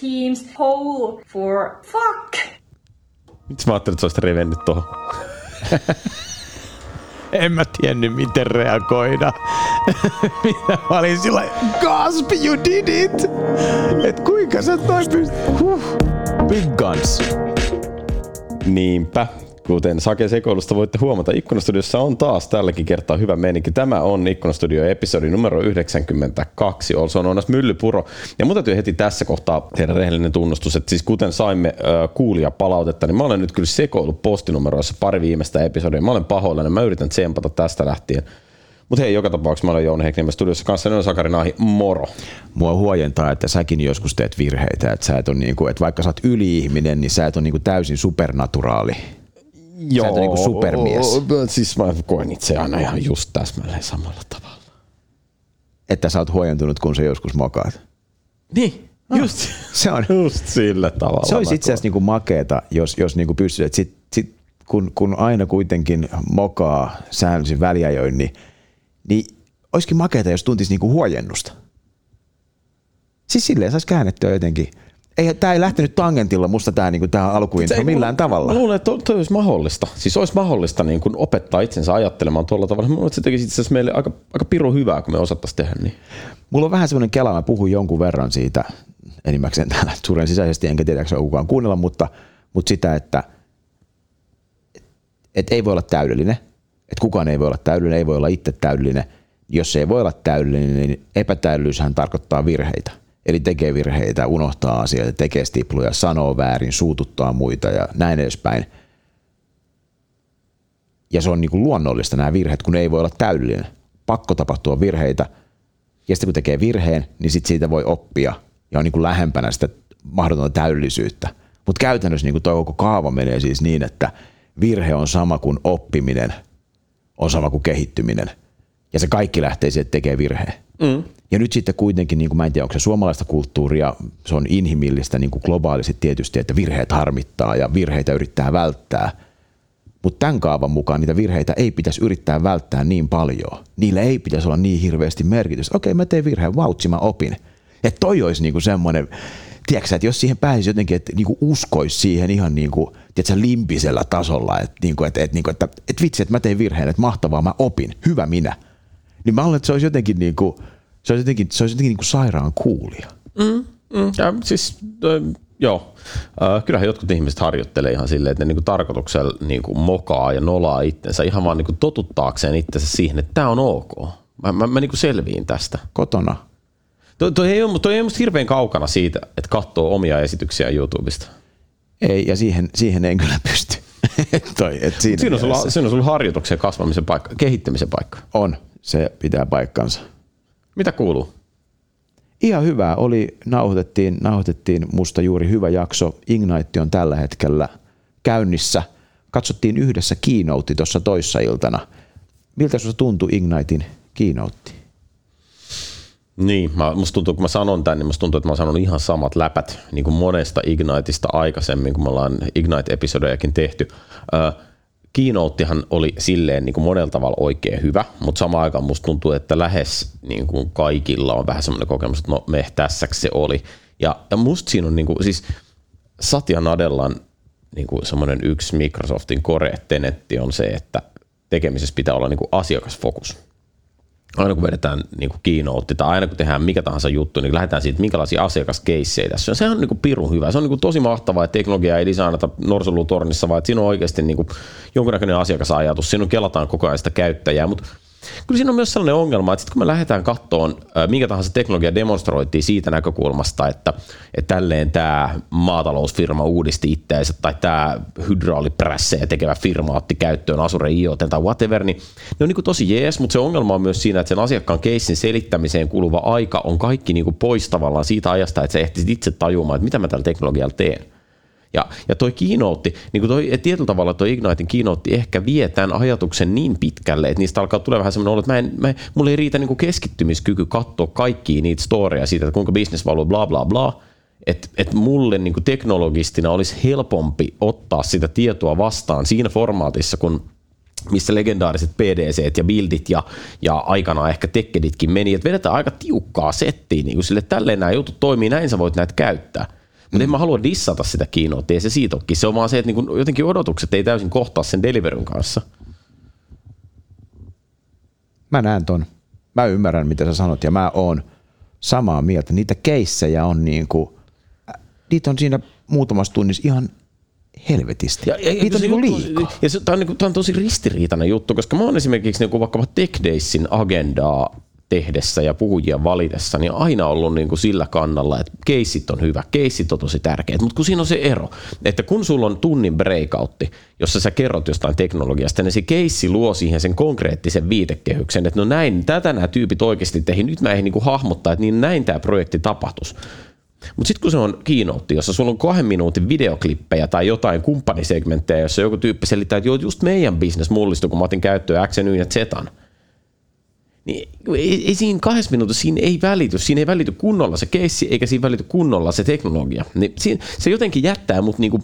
team's whole for fuck. Miksi mä ajattelin, että sä olisit revennyt tuohon? en mä tiennyt miten reagoida. Minä mä olin sillä gasp, you did it! Et kuinka sä noin pystyt? Huh. Big guns. Niinpä. Kuten Sake sekoilusta voitte huomata, Ikkunastudiossa on taas tälläkin kertaa hyvä meininki. Tämä on Ikkunastudio episodi numero 92, also on Myllypuro. Ja mun täytyy heti tässä kohtaa tehdä rehellinen tunnustus, että siis kuten saimme äh, kuulia palautetta, niin mä olen nyt kyllä sekoillut postinumeroissa pari viimeistä episodia. Mä olen pahoillani, mä yritän tsempata tästä lähtien. Mutta hei, joka tapauksessa mä olen Jouni Heikniemä studiossa kanssa, on Sakari Nahi, moro. Mua huojentaa, että säkin joskus teet virheitä, että, sä et on niinku, että vaikka sä oot yli-ihminen, niin sä et ole niinku täysin supernaturaali. Joo, sä et ole niinku supermies. Siis mä koen itse aina ihan just täsmälleen samalla tavalla. Että sä oot huojentunut, kun sä joskus mokaat. Niin, just, se on. just sillä tavalla. Se olisi itse asiassa niinku makeeta, jos, jos niinku pystyt, että sit, sit, kun, kun aina kuitenkin mokaa säännöllisin väliajoin, niin, niin olisikin makeeta, jos tuntisi niinku huojennusta. Siis silleen saisi käännettyä jotenkin. Ei, tämä ei lähtenyt tangentilla musta tämä niinku, tää alkuintro millään tavalla. Mä luulen, että toi, olisi mahdollista. Siis olisi mahdollista niin kuin opettaa itsensä ajattelemaan tuolla tavalla. Mä luulen, että se tekisi itse meille aika, aika piru hyvää, kun me osattaisiin tehdä niin. Mulla on vähän semmoinen kela, mä puhun jonkun verran siitä enimmäkseen täällä suuren sisäisesti, enkä tiedä, onko kukaan kuunnella, mutta, mutta sitä, että et ei voi olla täydellinen, että kukaan ei voi olla täydellinen, ei voi olla itse täydellinen. Jos se ei voi olla täydellinen, niin epätäydellisyyshän tarkoittaa virheitä. Eli tekee virheitä, unohtaa asioita, tekee stipluja, sanoo väärin, suututtaa muita ja näin edespäin. Ja se on niin kuin luonnollista nämä virheet, kun ei voi olla täydellinen. Pakko tapahtua virheitä. Ja sitten kun tekee virheen, niin sit siitä voi oppia ja on niin kuin lähempänä sitä mahdotonta täydellisyyttä. Mutta käytännössä niin kuin tuo koko kaava menee siis niin, että virhe on sama kuin oppiminen, on sama kuin kehittyminen. Ja se kaikki lähtee siitä, että tekee virheen. Mm. Ja nyt sitten kuitenkin, niin kuin mä en tiedä, onko se suomalaista kulttuuria, se on inhimillistä niin kuin globaalisti tietysti, että virheet harmittaa ja virheitä yrittää välttää. Mutta tämän kaavan mukaan niitä virheitä ei pitäisi yrittää välttää niin paljon. Niillä ei pitäisi olla niin hirveästi merkitystä. Okei, mä tein virheen, vautsi, mä opin. Että toi olisi niinku semmoinen, tiedätkö että jos siihen pääsisi jotenkin, että niinku uskoisi siihen ihan niinku, tiedätkö, limpisellä tasolla, että, niinku, että, että, niinku, että, että vitsi, että mä tein virheen, että mahtavaa, mä opin, hyvä minä. Niin mä luulen, että se olisi jotenkin, niinku, se olisi jotenkin, se olisi jotenkin niinku sairaan kuulia. Mm, mm, ja siis, äh, joo. Äh, kyllähän jotkut ihmiset harjoittelee ihan silleen, että ne niinku tarkoituksella niinku mokaa ja nolaa itsensä ihan vaan niinku totuttaakseen itsensä siihen, että tämä on ok. Mä, mä, mä niinku selviin tästä. Kotona. Toi, toi, ei ole, toi ei ole musta hirveän kaukana siitä, että katsoo omia esityksiä YouTubesta. Ei, ja siihen, siihen en kyllä pysty. toi, et siinä, Siinä on, sulla, siinä on sulla harjoituksen kasvamisen paikka, kehittämisen paikka. On, se pitää paikkansa. Mitä kuuluu? Ihan hyvää oli, nauhoitettiin, nauhoitettiin musta juuri hyvä jakso. Ignite on tällä hetkellä käynnissä. Katsottiin yhdessä keynote tuossa toissa iltana. Miltä sinusta tuntui Ignitein keynote? Niin, mä, musta tuntuu, kun mä sanon tämän, niin musta tuntuu, että mä sanon ihan samat läpät niin kuin monesta Igniteista aikaisemmin, kun me ollaan Ignite-episodejakin tehty. Ö, Keynotehan oli silleen niin kuin monella tavalla oikein hyvä, mutta samaan aikaan musta tuntuu, että lähes niin kuin kaikilla on vähän semmoinen kokemus, että no me tässäksi se oli. Ja, ja musta siinä on niin kuin, siis Satya Nadellan niin kuin semmoinen yksi Microsoftin core-tenetti on se, että tekemisessä pitää olla niin kuin asiakasfokus aina kun vedetään niin keynote tai aina kun tehdään mikä tahansa juttu, niin lähdetään siitä, minkälaisia asiakaskeissejä tässä on. Sehän on niin kuin pirun hyvä. Se on niin kuin tosi mahtavaa, että teknologia ei designata norsulutornissa, vaan että siinä on oikeasti niin kuin jonkunnäköinen asiakasajatus. Siinä on kelataan koko ajan sitä käyttäjää, mutta kyllä siinä on myös sellainen ongelma, että sitten kun me lähdetään kattoon, minkä tahansa teknologia demonstroitiin siitä näkökulmasta, että, että tälleen tämä maatalousfirma uudisti itseänsä tai tämä hydrauliprässejä tekevä firma otti käyttöön Azure IoT tai whatever, niin ne on niin kuin tosi jees, mutta se ongelma on myös siinä, että sen asiakkaan keissin selittämiseen kuluva aika on kaikki niin kuin pois tavallaan siitä ajasta, että sä ehtisit itse tajumaan, että mitä mä tällä teknologialla teen. Ja, ja toi keynote, niin kuin toi, tietyllä tavalla toi Ignitein keynote ehkä vie tämän ajatuksen niin pitkälle, että niistä alkaa tulla vähän semmoinen olo, että mä en, mä, mulla ei riitä niin kuin keskittymiskyky katsoa kaikkia niitä storeja siitä, että kuinka business valuu bla bla bla, että et mulle niin kuin teknologistina olisi helpompi ottaa sitä tietoa vastaan siinä formaatissa, kun missä legendaariset PDC ja buildit ja, ja aikanaan ehkä tekkeditkin meni, että vedetään aika tiukkaa settiä, niin kuin sille, että tälleen nämä jutut toimii, näin sä voit näitä käyttää. Mutta mm. en mä halua dissata sitä keynotea, ei se siitä olekin. Se on vaan se, että niinku jotenkin odotukset ei täysin kohtaa sen deliveryn kanssa. Mä näen ton. Mä ymmärrän, mitä sä sanot, ja mä oon samaa mieltä. Niitä keissejä on niinku, niitä on siinä muutamassa tunnissa ihan helvetisti. Ja, ja, Niitä on niin liikaa. Ja se, tämä, on, niin kuin, tämä on tosi ristiriitainen juttu, koska mä oon esimerkiksi niin kuin vaikkapa Tech Daysin agendaa tehdessä ja puhujia valitessa, niin aina ollut niin kuin sillä kannalla, että keissit on hyvä, keissit on tosi tärkeät, mutta kun siinä on se ero, että kun sulla on tunnin breakoutti, jossa sä kerrot jostain teknologiasta, niin se keissi luo siihen sen konkreettisen viitekehyksen, että no näin, tätä nämä tyypit oikeasti teihin, nyt mä eihin niin kuin hahmottaa, että niin näin tämä projekti tapahtuisi. Mutta sitten kun se on keynote, jossa sulla on kahden minuutin videoklippejä tai jotain kumppanisegmenttejä, jossa joku tyyppi selittää, että joo, just meidän business mullistui, kun mä otin käyttöön X, Y ja Z, niin ei, ei siinä kahdessa minuutissa siinä ei välity, siinä ei välity kunnolla se keissi, eikä siinä välity kunnolla se teknologia. Niin siinä, se jotenkin jättää mut niinku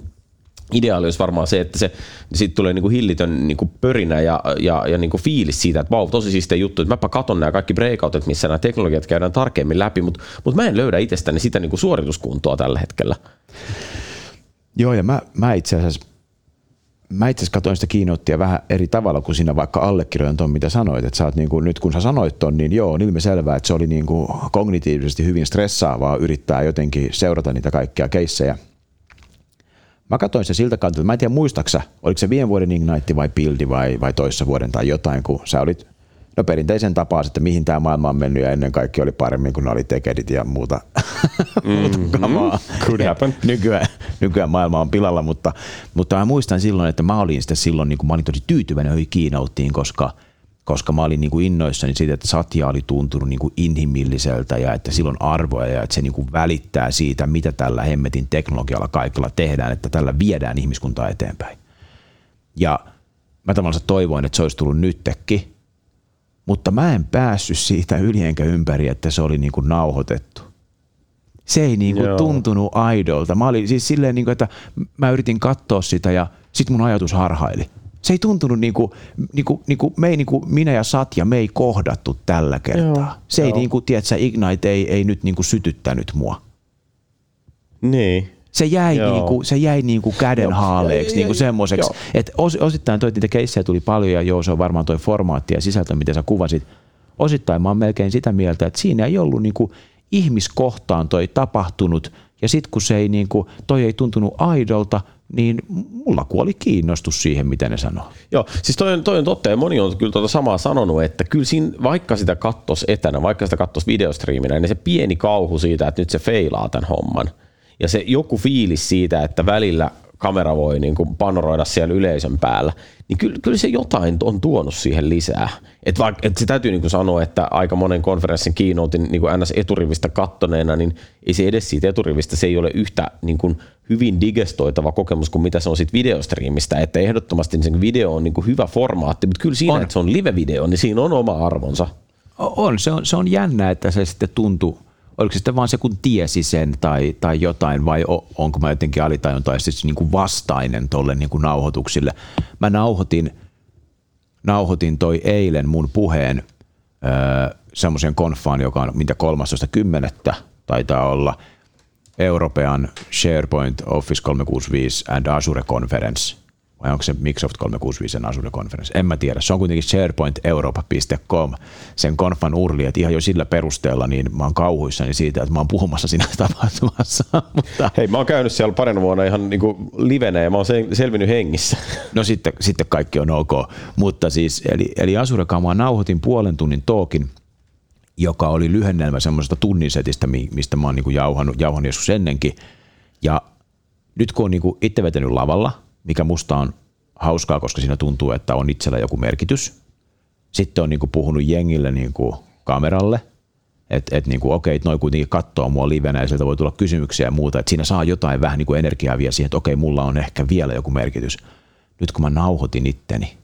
ideaali olisi varmaan se, että se sitten tulee niinku hillitön niinku pörinä ja, ja, ja niinku fiilis siitä, että vau, tosi siistiä juttu, että mäpä katon nämä kaikki breakoutit, missä nämä teknologiat käydään tarkemmin läpi, mutta mut mä en löydä itsestäni sitä niinku suorituskuntoa tällä hetkellä. Joo, ja mä, mä itse asiassa mä itse asiassa katsoin sitä kiinottia vähän eri tavalla kuin sinä vaikka allekirjoitan tuon, mitä sanoit. Että niin kuin, nyt kun sä sanoit ton, niin joo, on ilmiselvää, että se oli niin kuin kognitiivisesti hyvin stressaavaa yrittää jotenkin seurata niitä kaikkia keissejä. Mä katsoin se siltä kantilta, mä en tiedä muistaksa, oliko se viime vuoden Ignite vai Buildi vai, vai toissa vuoden tai jotain, kun sä olit no perinteisen tapaa, että mihin tämä maailma on mennyt ja ennen kaikkea oli paremmin, kun ne oli tekedit ja muuta, mm-hmm. kamaa. Could happen. Nykyään, nykyään maailma on pilalla, mutta, mutta mä muistan silloin, että mä olin sitten silloin, niin kuin mä olin tosi tyytyväinen hyvin kiinouttiin, koska koska mä olin niin kuin innoissani siitä, että Satya oli tuntunut niin kuin inhimilliseltä ja että sillä on arvoja ja että se niin kuin välittää siitä, mitä tällä hemmetin teknologialla kaikilla tehdään, että tällä viedään ihmiskuntaa eteenpäin. Ja mä tavallaan toivoin, että se olisi tullut nyttekin, mutta mä en päässyt siitä yli enkä ympäri, että se oli niinku nauhoitettu. Se ei niinku tuntunut aidolta. Mä olin siis silleen, niinku, että mä yritin katsoa sitä ja sit mun ajatus harhaili. Se ei tuntunut niinku, niinku, niinku, me ei, niinku, minä ja Satja, me ei kohdattu tällä kertaa. Joo, se ei, joo. niinku, tiedätkö, Ignite ei, ei nyt niinku sytyttänyt mua. Niin. Se jäi, niinku, se jäi niinku käden haaleeksi, niinku semmoiseksi. Että os, osittain toi, niitä keissejä tuli paljon ja joo, se on varmaan toi formaatti ja sisältö, mitä sä kuvasit. Osittain mä oon melkein sitä mieltä, että siinä ei ollut niinku ihmiskohtaan toi tapahtunut ja sitten kun se ei niinku, toi ei tuntunut aidolta, niin mulla kuoli kiinnostus siihen, mitä ne sanoo. Joo, siis toi on, toi on totta ja moni on kyllä tuota samaa sanonut, että kyllä siinä, vaikka sitä kattos etänä, vaikka sitä kattos videostriiminä, niin se pieni kauhu siitä, että nyt se feilaa tämän homman – ja se joku fiilis siitä, että välillä kamera voi niin kuin panoroida siellä yleisön päällä, niin kyllä, kyllä se jotain on tuonut siihen lisää. Et vaikka, et se täytyy niin kuin sanoa, että aika monen konferenssin kiinoutin niin kuin NS eturivistä kattoneena, niin ei se edes siitä eturivistä, se ei ole yhtä niin kuin hyvin digestoitava kokemus kuin mitä se on siitä videostriimistä, että ehdottomasti sen video on niin kuin hyvä formaatti, mutta kyllä siinä, on. että se on live-video, niin siinä on oma arvonsa. On, se on, se on jännä, että se sitten tuntuu oliko se sitten vaan se, kun tiesi sen tai, tai jotain, vai onko mä jotenkin alitajuntaisesti niin kuin vastainen tuolle niin nauhoituksille. Mä nauhoitin, nauhoitin toi eilen mun puheen semmoisen konfaan, joka on mitä 13.10. taitaa olla European SharePoint Office 365 and Azure Conference – vai onko se Microsoft 365 Azure Conference? En mä tiedä. Se on kuitenkin sharepointeuropa.com sen konfan urli, että ihan jo sillä perusteella niin mä oon kauhuissani siitä, että mä oon puhumassa siinä tapahtumassa. Mutta... Hei, mä oon käynyt siellä parin vuonna ihan niin kuin livenä ja mä oon selvinnyt hengissä. No sitten, sitten kaikki on ok. Mutta siis, eli, eli Azure mä nauhoitin puolen tunnin talkin, joka oli lyhennelmä semmoisesta tunnisetistä, mistä mä oon niin jauhannut, jauhannut joskus ennenkin. Ja nyt kun on niin itse vetänyt lavalla – mikä musta on hauskaa, koska siinä tuntuu, että on itsellä joku merkitys. Sitten on niin kuin puhunut jengille niin kuin kameralle, että et, niin okei, noin kuitenkin katsoo mua livenä ja sieltä voi tulla kysymyksiä ja muuta, että siinä saa jotain vähän niin kuin energiaa vielä siihen, että okei, mulla on ehkä vielä joku merkitys. Nyt kun mä nauhoitin itteni,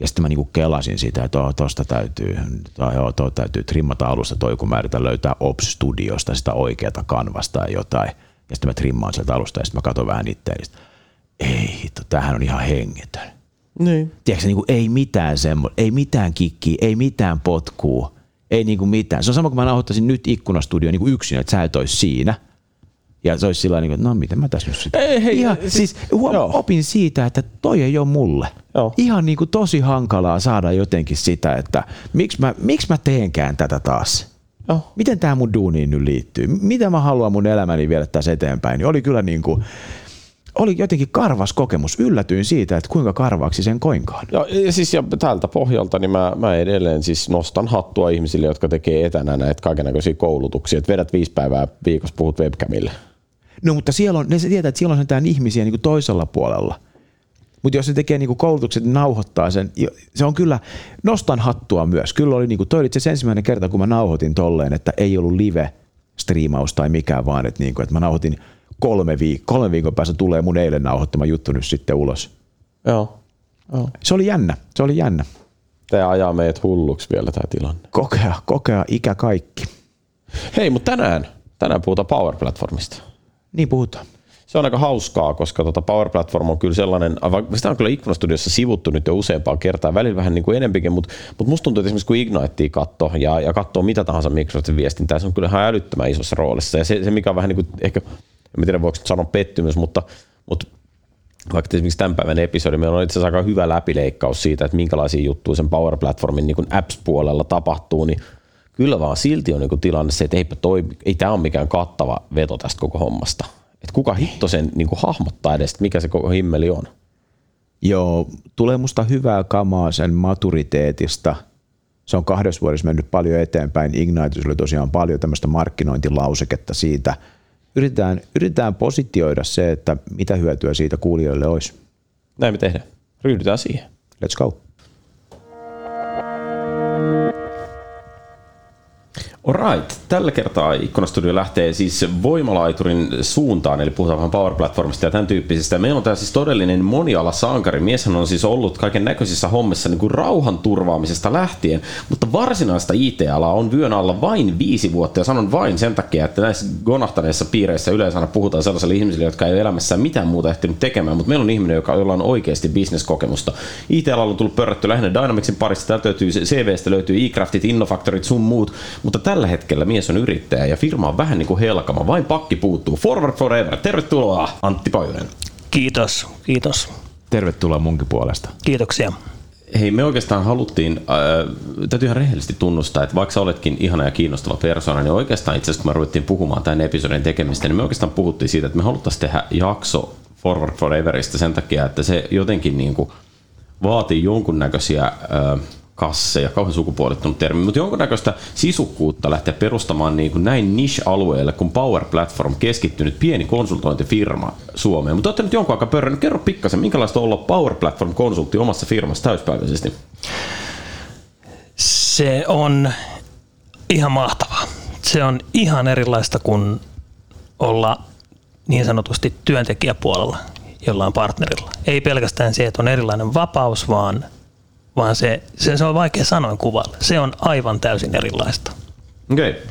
ja sitten mä niinku kelasin sitä, että oh, tosta täytyy, tai joo, to täytyy trimmata alusta toi, kun mä yritän löytää Ops Studiosta sitä oikeata kanvasta tai jotain. Ja sitten mä trimmaan sieltä alusta ja sitten mä katson vähän itseäni ei hitto, tämähän on ihan hengetön. Niin. Tiedätkö, niin kuin, ei mitään semmo, ei mitään kikkiä, ei mitään potkua, ei niin kuin mitään. Se on sama kuin mä nauhoittaisin nyt ikkunastudio niin kuin yksin, että sä et olisi siinä. Ja se olisi sillä tavalla, että no miten mä tässä nyt sitten. Ei, hei, Ihan, siis- siis, huom, joo. opin siitä, että toi ei ole mulle. Joo. Ihan niin kuin tosi hankalaa saada jotenkin sitä, että miksi mä, miksi mä teenkään tätä taas. Joo. Miten tämä mun duuniin nyt liittyy? Mitä mä haluan mun elämäni viedä tässä eteenpäin? Niin oli kyllä niin kuin, oli jotenkin karvas kokemus. Yllätyin siitä, että kuinka karvaaksi sen koinkaan. Ja, ja, siis, ja tältä pohjalta niin mä, mä edelleen siis nostan hattua ihmisille, jotka tekee etänä näitä kaikenlaisia koulutuksia. Että vedät viisi päivää viikossa, puhut webcamille. No mutta siellä on, ne se tietää, että siellä on sentään ihmisiä niin kuin toisella puolella. Mutta jos se tekee niin kuin koulutukset, niin nauhoittaa sen. Se on kyllä, nostan hattua myös. Kyllä oli, niin kuin, toi oli itse asiassa ensimmäinen kerta, kun mä nauhoitin tolleen, että ei ollut live-striimaus tai mikään, vaan että, niin kuin, että mä nauhoitin kolme, viik- kolme viikon päästä tulee mun eilen nauhoittama juttu nyt sitten ulos. Joo. Joo. Se oli jännä, se oli jännä. Tämä ajaa meidät hulluksi vielä tämä tilanne. Kokea, kokea ikä kaikki. Hei, mutta tänään, tänään puhutaan Power Platformista. Niin puhutaan. Se on aika hauskaa, koska tota Power Platform on kyllä sellainen, sitä on kyllä Ikkunastudiossa sivuttu nyt jo useampaan kertaan, välillä vähän niin kuin enempikin, mutta, mutta musta tuntuu, että esimerkiksi kun Ignitea katsoo ja, ja katsoo mitä tahansa Microsoftin viestintää, se on kyllä ihan älyttömän isossa roolissa. Ja se, se mikä on vähän niin kuin ehkä, en tiedä voiko sanoa pettymys, mutta, mutta vaikka esimerkiksi tämän päivän episodi, meillä on itse asiassa aika hyvä läpileikkaus siitä, että minkälaisia juttuja sen Power Platformin niin apps-puolella tapahtuu, niin kyllä vaan silti on niin tilanne se, että eipä toi, ei tämä ole mikään kattava veto tästä koko hommasta. Että kuka hitto sen niin hahmottaa edes, mikä se koko himmeli on. Joo, tulee musta hyvää kamaa sen maturiteetista. Se on kahdessa vuodessa mennyt paljon eteenpäin. Ignitus oli tosiaan paljon tämmöistä markkinointilauseketta siitä. Yritetään, yritetään positioida se, että mitä hyötyä siitä kuulijoille olisi. Näin me tehdään. Ryhdytään siihen. Let's go. Alright, tällä kertaa Ikkunastudio lähtee siis voimalaiturin suuntaan, eli puhutaan vähän Power Platformista ja tämän tyyppisestä. Meillä on täällä siis todellinen monialasankari. Mieshän on siis ollut kaiken näköisissä hommissa niin kuin rauhan turvaamisesta lähtien, mutta varsinaista IT-alaa on vyön alla vain viisi vuotta ja sanon vain sen takia, että näissä gonahtaneissa piireissä yleensä aina puhutaan sellaisille ihmisille, jotka ei ole elämässään mitään muuta ehtinyt tekemään, mutta meillä on ihminen, joka, jolla on oikeasti bisneskokemusta. IT-alalla on tullut pörrätty lähinnä Dynamicsin parissa, täältä löytyy CVstä löytyy e-craftit, Innofactorit, sun muut, mutta tällä hetkellä mies on yrittäjä ja firma on vähän niin kuin helkama, vain pakki puuttuu. Forward forever, tervetuloa Antti Pajunen. Kiitos, kiitos. Tervetuloa munkin puolesta. Kiitoksia. Hei, me oikeastaan haluttiin, äh, täytyy ihan rehellisesti tunnustaa, että vaikka sä oletkin ihana ja kiinnostava persona, niin oikeastaan itse asiassa kun me ruvettiin puhumaan tämän episodin tekemistä, niin me oikeastaan puhuttiin siitä, että me haluttaisiin tehdä jakso Forward Foreverista sen takia, että se jotenkin niin kuin vaatii jonkunnäköisiä äh, kasseja, kauhean sukupuolittunut termi, mutta jonkunnäköistä sisukkuutta lähteä perustamaan niin kuin näin niche-alueelle, kun Power Platform keskittynyt pieni konsultointifirma Suomeen. Mutta olette nyt jonkun aikaa pörrännyt. Kerro pikkasen, minkälaista on olla Power Platform-konsultti omassa firmassa täyspäiväisesti? Se on ihan mahtavaa. Se on ihan erilaista kuin olla niin sanotusti työntekijäpuolella jollain partnerilla. Ei pelkästään se, että on erilainen vapaus, vaan, vaan se, se, se on vaikea sanoin kuvailla. Se on aivan täysin erilaista. Okei. Okay.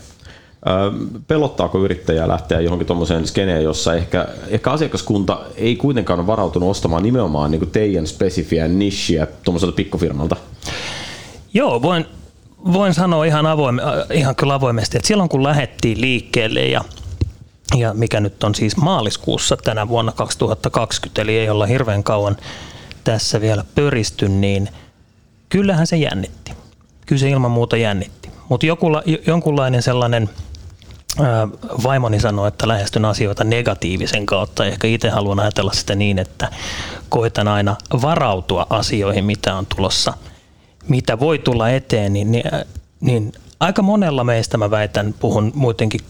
Pelottaako yrittäjää lähteä johonkin tuommoiseen skeneen, jossa ehkä, ehkä asiakaskunta ei kuitenkaan ole varautunut ostamaan nimenomaan niin kuin teidän spesifiä nishiä tuommoiselta pikkufirmalta? Joo, voin, voin sanoa ihan, avoime, ihan kyllä avoimesti, että silloin kun lähdettiin liikkeelle ja, ja mikä nyt on siis maaliskuussa tänä vuonna 2020, eli ei olla hirveän kauan tässä vielä pöristy, niin kyllähän se jännitti. Kyllä se ilman muuta jännitti. Mutta jonkunlainen sellainen vaimoni sanoi, että lähestyn asioita negatiivisen kautta. Ehkä itse haluan ajatella sitä niin, että koitan aina varautua asioihin, mitä on tulossa, mitä voi tulla eteen, niin, niin, niin aika monella meistä mä väitän, puhun muidenkin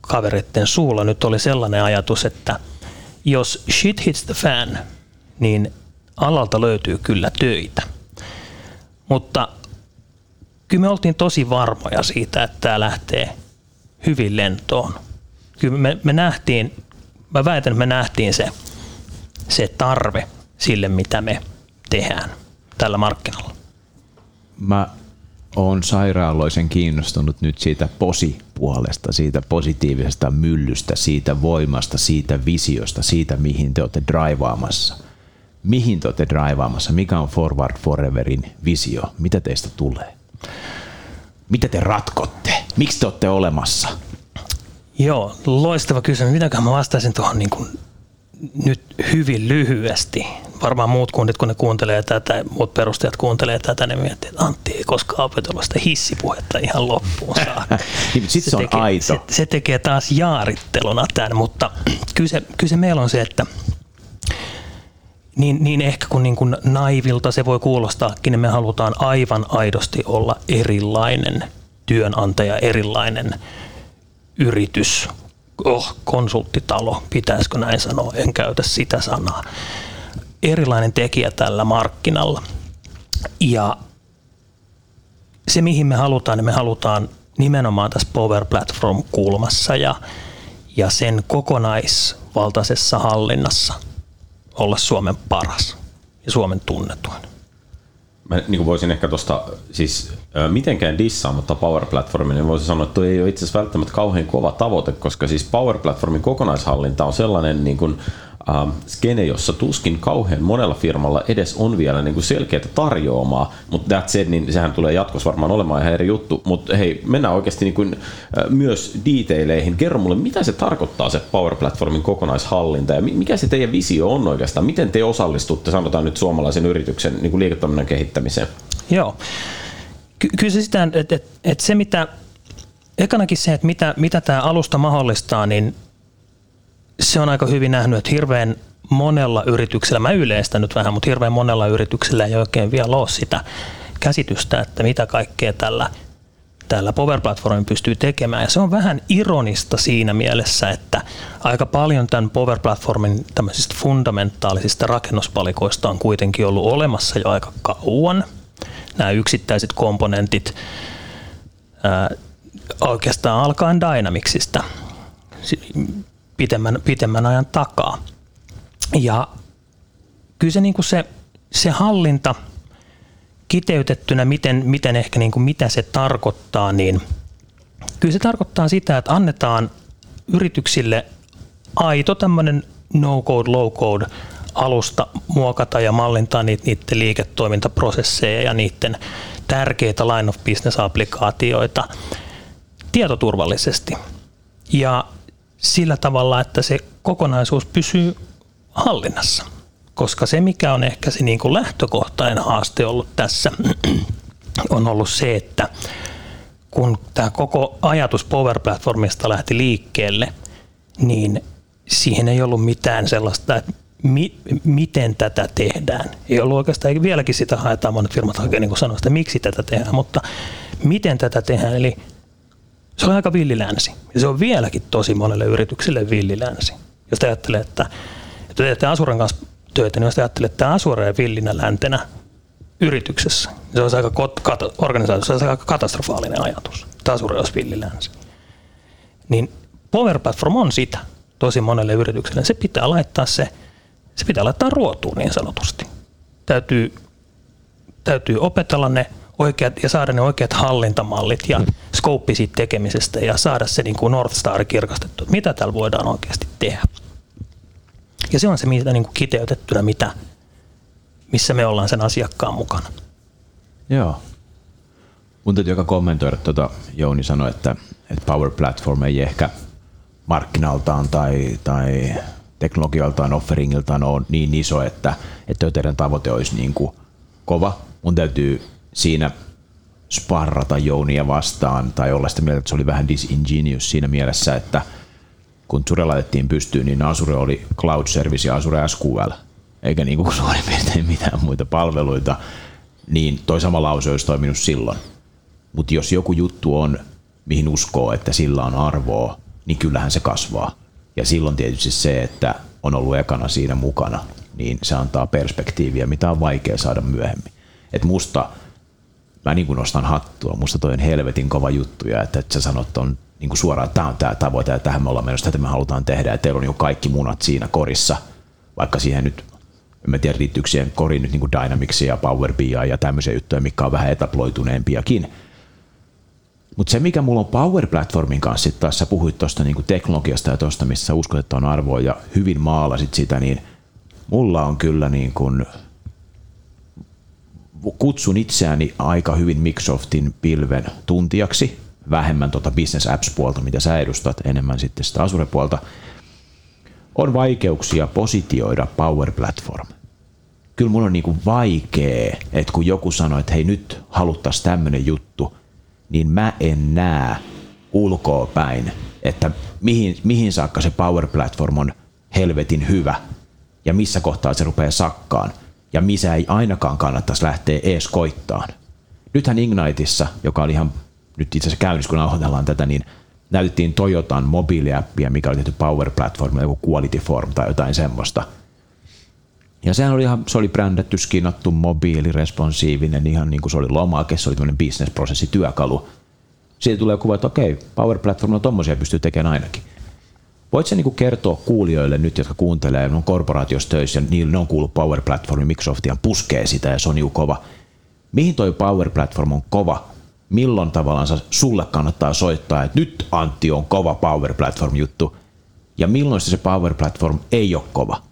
kavereiden suulla, nyt oli sellainen ajatus, että jos shit hits the fan, niin alalta löytyy kyllä töitä. Mutta kyllä me oltiin tosi varmoja siitä, että tämä lähtee hyvin lentoon. Kyllä me, me nähtiin, mä väitän, että me nähtiin se, se tarve sille, mitä me tehdään tällä markkinalla. Mä oon sairaaloisen kiinnostunut nyt siitä posipuolesta, siitä positiivisesta myllystä, siitä voimasta, siitä visiosta, siitä mihin te olette draivaamassa. Mihin te olette draivaamassa? Mikä on Forward Foreverin visio? Mitä teistä tulee? Mitä te ratkotte? Miksi te olette olemassa? Joo, loistava kysymys. Mitäkään mä vastaisin tuohon niin kuin nyt hyvin lyhyesti. Varmaan muut kundit, kun ne kuuntelee tätä, muut perustajat kuuntelee tätä, ne miettii, että Antti ei koskaan opetella sitä hissipuhetta ihan loppuun saakka. Niin, Sitten se, on tekee, aito. Se, se tekee taas jaaritteluna tämän, mutta kyllä se, kyllä se meillä on se, että niin, niin ehkä kun niin kuin naivilta se voi kuulostaakin, niin me halutaan aivan aidosti olla erilainen työnantaja, erilainen yritys, oh, konsulttitalo, pitäisikö näin sanoa, en käytä sitä sanaa. Erilainen tekijä tällä markkinalla. Ja se, mihin me halutaan, niin me halutaan nimenomaan tässä Power Platform-kulmassa ja, ja sen kokonaisvaltaisessa hallinnassa olla Suomen paras ja Suomen tunnetuin. Mä niin voisin ehkä tuosta, siis mitenkään dissaa, mutta Power Platformin, niin voisin sanoa, että tuo ei ole itse asiassa välttämättä kauhean kova tavoite, koska siis Power Platformin kokonaishallinta on sellainen niin kuin, äh, skene, jossa tuskin kauhean monella firmalla edes on vielä niin kuin selkeää tarjoamaa, mutta that said, niin sehän tulee jatkossa varmaan olemaan ihan eri juttu, mutta hei, mennään oikeasti niin kuin, äh, myös detaileihin. Kerro mulle, mitä se tarkoittaa se Power Platformin kokonaishallinta ja mikä se teidän visio on oikeastaan? Miten te osallistutte, sanotaan nyt suomalaisen yrityksen niin kuin liiketoiminnan kehittämiseen? Joo. Ky- kyllä se sitä, että, että, että se mitä, ekanakin se, että mitä, mitä tämä alusta mahdollistaa, niin se on aika hyvin nähnyt, että hirveän monella yrityksellä, mä yleistän nyt vähän, mutta hirveän monella yrityksellä ei oikein vielä ole sitä käsitystä, että mitä kaikkea tällä, tällä Power Platformin pystyy tekemään. Ja se on vähän ironista siinä mielessä, että aika paljon tämän Power Platformin tämmöisistä fundamentaalisista rakennuspalikoista on kuitenkin ollut olemassa jo aika kauan. Nämä yksittäiset komponentit, ää, oikeastaan alkaen Dynamicsista pitemmän, pitemmän ajan takaa. Ja kyllä se, niin kuin se, se hallinta kiteytettynä, miten, miten ehkä niin kuin mitä se tarkoittaa, niin kyllä se tarkoittaa sitä, että annetaan yrityksille aito tämmöinen no-code, low-code alusta muokata ja mallintaa niitä, niiden liiketoimintaprosesseja ja niiden tärkeitä line of business-applikaatioita tietoturvallisesti. Ja sillä tavalla, että se kokonaisuus pysyy hallinnassa. Koska se, mikä on ehkä se niin kuin lähtökohtainen haaste ollut tässä, on ollut se, että kun tämä koko ajatus Power Platformista lähti liikkeelle, niin siihen ei ollut mitään sellaista, että mi, miten tätä tehdään. Ei ollut oikeastaan, vieläkin sitä haetaan, monet firmat hakee niin sanoa sitä, miksi tätä tehdään, mutta miten tätä tehdään. Eli se on aika villilänsi. Ja se on vieläkin tosi monelle yritykselle villilänsi. Jos te ajattelee, että, että te teette Asuran kanssa töitä, niin jos te ajattelette, että Asura ja villinä läntenä yrityksessä, niin se olisi aika, kat- organisaatiossa se olisi aika katastrofaalinen ajatus, että Asura olisi villilänsi. Niin Power Platform on sitä tosi monelle yritykselle. Se pitää laittaa se, se pitää laittaa ruotuun niin sanotusti. Täytyy, täytyy opetella ne oikeat, ja saada ne oikeat hallintamallit ja skouppi siitä tekemisestä ja saada se niin kuin North Star kirkastettu, että mitä täällä voidaan oikeasti tehdä. Ja se on se, mitä niin kuin kiteytettynä, mitä, missä me ollaan sen asiakkaan mukana. Joo. Mun täytyy joka kommentoida, tuota, Jouni sanoi, että, että Power Platform ei ehkä markkinaltaan tai, tai teknologialtaan, offeringiltaan ole niin iso, että, että teidän tavoite olisi niin kuin kova. Mun täytyy siinä sparrata Jounia vastaan tai olla sitä mieltä, että se oli vähän disingenuous siinä mielessä, että kun Azure laitettiin pystyyn, niin Azure oli Cloud Service ja Azure SQL, eikä niin kuin suurin piirtein mitään muita palveluita, niin toi sama lause olisi toiminut silloin. Mutta jos joku juttu on, mihin uskoo, että sillä on arvoa, niin kyllähän se kasvaa. Ja silloin tietysti se, että on ollut ekana siinä mukana, niin se antaa perspektiiviä, mitä on vaikea saada myöhemmin. Et musta mä niin kuin nostan hattua. Musta toi on helvetin kova juttu ja että, että sä sanot on niin kuin suoraan, että tämä on tämä tavoite ja tähän me ollaan menossa, tätä me halutaan tehdä ja teillä on niin kaikki munat siinä korissa, vaikka siihen nyt en tiedä liittyykö siihen koriin nyt niin kuin Dynamicsia ja Power BI ja tämmöisiä juttuja, mikä on vähän etaploituneempiakin. Mutta se, mikä mulla on Power Platformin kanssa, sit taas sä puhuit tuosta niin teknologiasta ja tuosta, missä sä uskot, että on arvoa ja hyvin maalasit sitä, niin mulla on kyllä niin kuin kutsun itseäni aika hyvin Microsoftin pilven tuntijaksi. vähemmän tuota business apps-puolta, mitä sä edustat, enemmän sitten sitä Azure-puolta, on vaikeuksia positioida Power Platform. Kyllä mun on niinku vaikea, että kun joku sanoo, että hei nyt haluttaisiin tämmöinen juttu, niin mä en näe ulkoa päin, että mihin, mihin saakka se Power Platform on helvetin hyvä ja missä kohtaa se rupeaa sakkaan ja missä ei ainakaan kannattaisi lähteä ees koittaan. Nythän Igniteissa, joka oli ihan nyt itse asiassa käynnissä, kun nauhoitellaan tätä, niin näytettiin Toyotan mobiiliäppiä, mikä oli tehty Power Platformilla, joku Quality Form tai jotain semmoista. Ja sehän oli ihan, se oli brändätty, skinnattu, mobiili, responsiivinen, ihan niin kuin se oli lomake, se oli tämmöinen business-prosessi, työkalu. Siitä tulee kuva, että okei, Power Platformilla tommosia pystyy tekemään ainakin. Voitko niin kertoa kuulijoille nyt, jotka kuuntelee, ne on korporaatiossa töissä niillä on kuullut Power Platformi, Microsoftia puskee sitä ja se on niin kova. Mihin toi Power Platform on kova? Milloin tavallaan sulle kannattaa soittaa, että nyt Antti on kova Power Platform juttu ja milloin se Power Platform ei ole kova?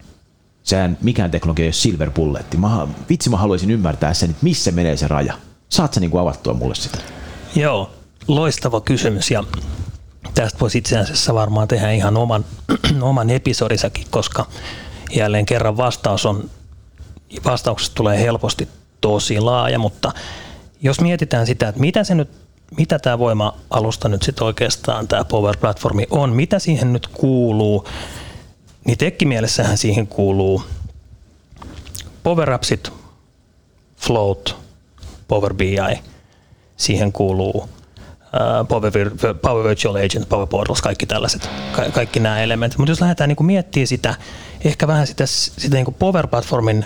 Sehän mikään teknologia ei ole silver bulletti. Mä, vitsi mä haluaisin ymmärtää sen, että missä menee se raja. Saat sä niin avattua mulle sitä? Joo, loistava kysymys ja tästä voisi itse asiassa varmaan tehdä ihan oman, oman episodisakin, koska jälleen kerran vastaus on, vastauksesta tulee helposti tosi laaja, mutta jos mietitään sitä, että mitä se nyt mitä tämä voima-alusta nyt sitten oikeastaan, tämä Power Platformi on, mitä siihen nyt kuuluu, niin tekkimielessähän siihen kuuluu Power Appsit, Float, Power BI, siihen kuuluu Power, Power Virtual Agent, Power Portals, kaikki tällaiset, ka- kaikki nämä elementit. Mutta jos lähdetään niin miettimään sitä, ehkä vähän sitä, sitä niin Power Platformin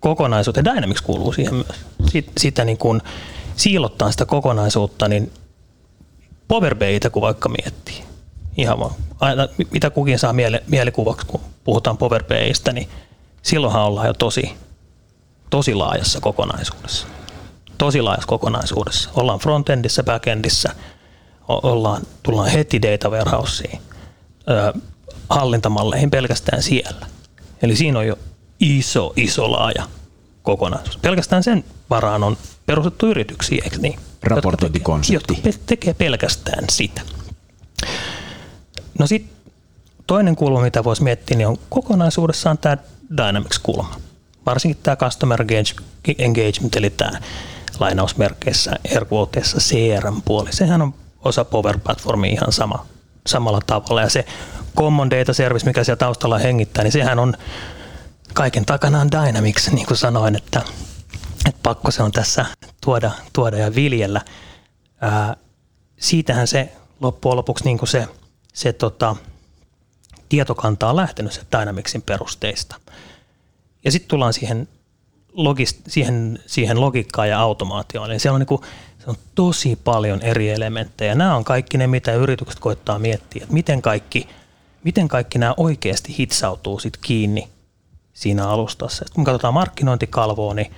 kokonaisuutta, ja Dynamics kuuluu siihen myös, Sit, sitä niin kuin siilottaa sitä kokonaisuutta, niin Power BItä kun vaikka miettii, ihan vaan, aina, mitä kukin saa miele, mielikuvaksi, kun puhutaan Power BIstä, niin silloinhan ollaan jo tosi, tosi laajassa kokonaisuudessa tosi laajassa kokonaisuudessa. Ollaan frontendissä, backendissä, ollaan, tullaan heti data warehouseen, hallintamalleihin pelkästään siellä. Eli siinä on jo iso, iso laaja kokonaisuus. Pelkästään sen varaan on perustettu yrityksiä, eikö niin? Raportointikonsepti. Jotka tekee, tekee pelkästään sitä. No sitten toinen kulma, mitä voisi miettiä, niin on kokonaisuudessaan tämä Dynamics-kulma. Varsinkin tämä Customer Engagement, eli tämä lainausmerkeissä airquoteissa CRM-puoli. Sehän on osa Power Platformia ihan sama, samalla tavalla. Ja se Common Data Service, mikä siellä taustalla hengittää, niin sehän on kaiken takana on Dynamics, niin kuin sanoin, että, että pakko se on tässä tuoda, tuoda ja viljellä. Ää, siitähän se loppujen lopuksi niin kuin se, se tota, tietokanta on lähtenyt se Dynamicsin perusteista. Ja sitten tullaan siihen logist, siihen, siihen logiikkaan ja automaatioon. Eli siellä on, niin kuin, siellä on tosi paljon eri elementtejä. Nämä on kaikki ne, mitä yritykset koittaa miettiä, että miten kaikki, miten kaikki nämä oikeasti hitsautuu sit kiinni siinä alustassa. Et kun katsotaan markkinointikalvoa, niin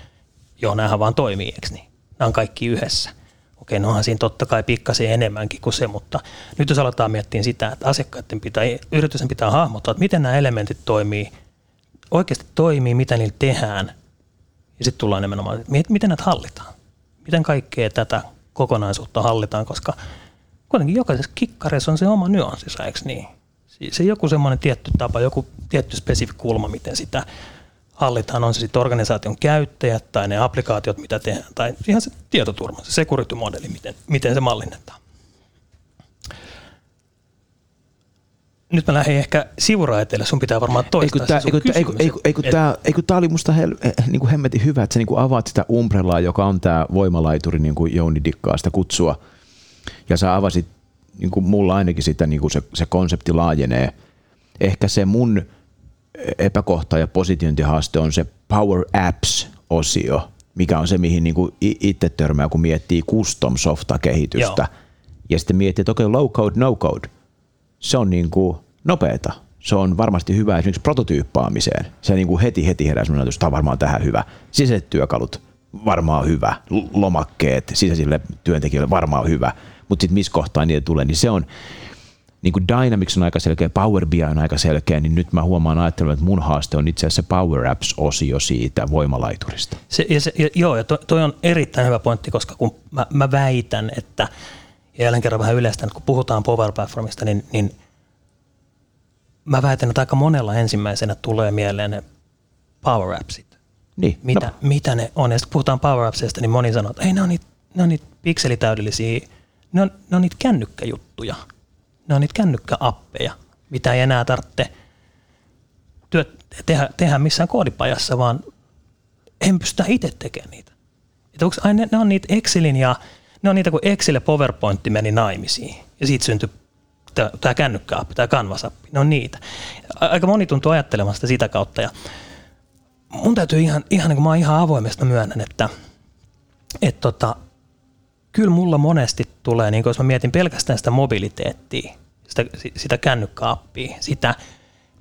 joo, näähän vaan toimii, eikö niin? Nämä on kaikki yhdessä. Okei, no onhan siinä totta kai pikkasen enemmänkin kuin se, mutta nyt jos aletaan miettiä sitä, että asiakkaiden pitää, yritysten pitää hahmottaa, että miten nämä elementit toimii, oikeasti toimii, mitä niillä tehdään – ja sitten tullaan nimenomaan, että miten näitä hallitaan? Miten kaikkea tätä kokonaisuutta hallitaan, koska kuitenkin jokaisessa kikkareissa on se oma nyanssissa, eikö niin? Se joku semmoinen tietty tapa, joku tietty spesifi kulma, miten sitä hallitaan, on se sitten organisaation käyttäjät tai ne applikaatiot, mitä tehdään, tai ihan se tietoturma, se security-modeli, miten, miten se mallinnetaan. Nyt mä lähdin ehkä sivuraiteelle, sun pitää varmaan toistaa eikö, se eikö, eikö, eikö, tämä, eikö tämä oli musta hel, eh, niin kuin hemmetin hyvä, että sä niin kuin avaat sitä umbrellaa, joka on tämä voimalaituri, niin kuin Jouni dikkaa sitä kutsua, ja sä avasit, niin kuin mulla ainakin sitä, niin kuin se, se konsepti laajenee. Ehkä se mun epäkohta ja positiointihaaste on se Power Apps-osio, mikä on se, mihin niin kuin itse törmää, kun miettii custom softa-kehitystä. Joo. Ja sitten miettii, että okei, okay, low code, no code – se on niin kuin nopeata. Se on varmasti hyvä esimerkiksi prototyyppaamiseen. Se niin kuin heti heti herää sellainen että tämä on varmaan tähän hyvä. Sisäiset työkalut, varmaan hyvä. Lomakkeet sisäisille työntekijöille, varmaan hyvä. Mutta sitten missä kohtaa niitä tulee, niin se on, niin kuin Dynamics on aika selkeä, Power BI on aika selkeä, niin nyt mä huomaan ajattelun, että mun haaste on itse asiassa Power Apps-osio siitä voimalaiturista. Se, ja se, ja, joo, ja toi, toi on erittäin hyvä pointti, koska kun mä, mä väitän, että Ja jälleen kerran vähän yleistä, kun puhutaan Power Platformista, niin, niin mä väitän, että aika monella ensimmäisenä tulee mieleen ne Power Appsit. Niin, Mitä, no, mitä ne on? Ja sitten kun puhutaan Power Appsista, niin moni sanoo, että ei ne on niitä, ne on niitä pikselitäydellisiä, ne on, ne on niitä kännykkäjuttuja. Ne on niitä kännykkäappeja, mitä ei enää tarvitse työt, tehdä, tehdä missään koodipajassa, vaan en pystytä itse tekemään niitä. Että ne, ne, on niitä Excelin ja ne on niitä, kun Excel ja PowerPoint meni naimisiin. Ja siitä syntyi tämä kännykkäappi, tämä Canvas-appi. Ne on niitä. Aika moni tuntuu ajattelemaan sitä sitä kautta. Ja mun täytyy ihan, ihan niin kuin mä ihan avoimesta myönnän, että et tota, kyllä mulla monesti tulee, niin jos mä mietin pelkästään sitä mobiliteettia, sitä, sitä kännykkäappia, sitä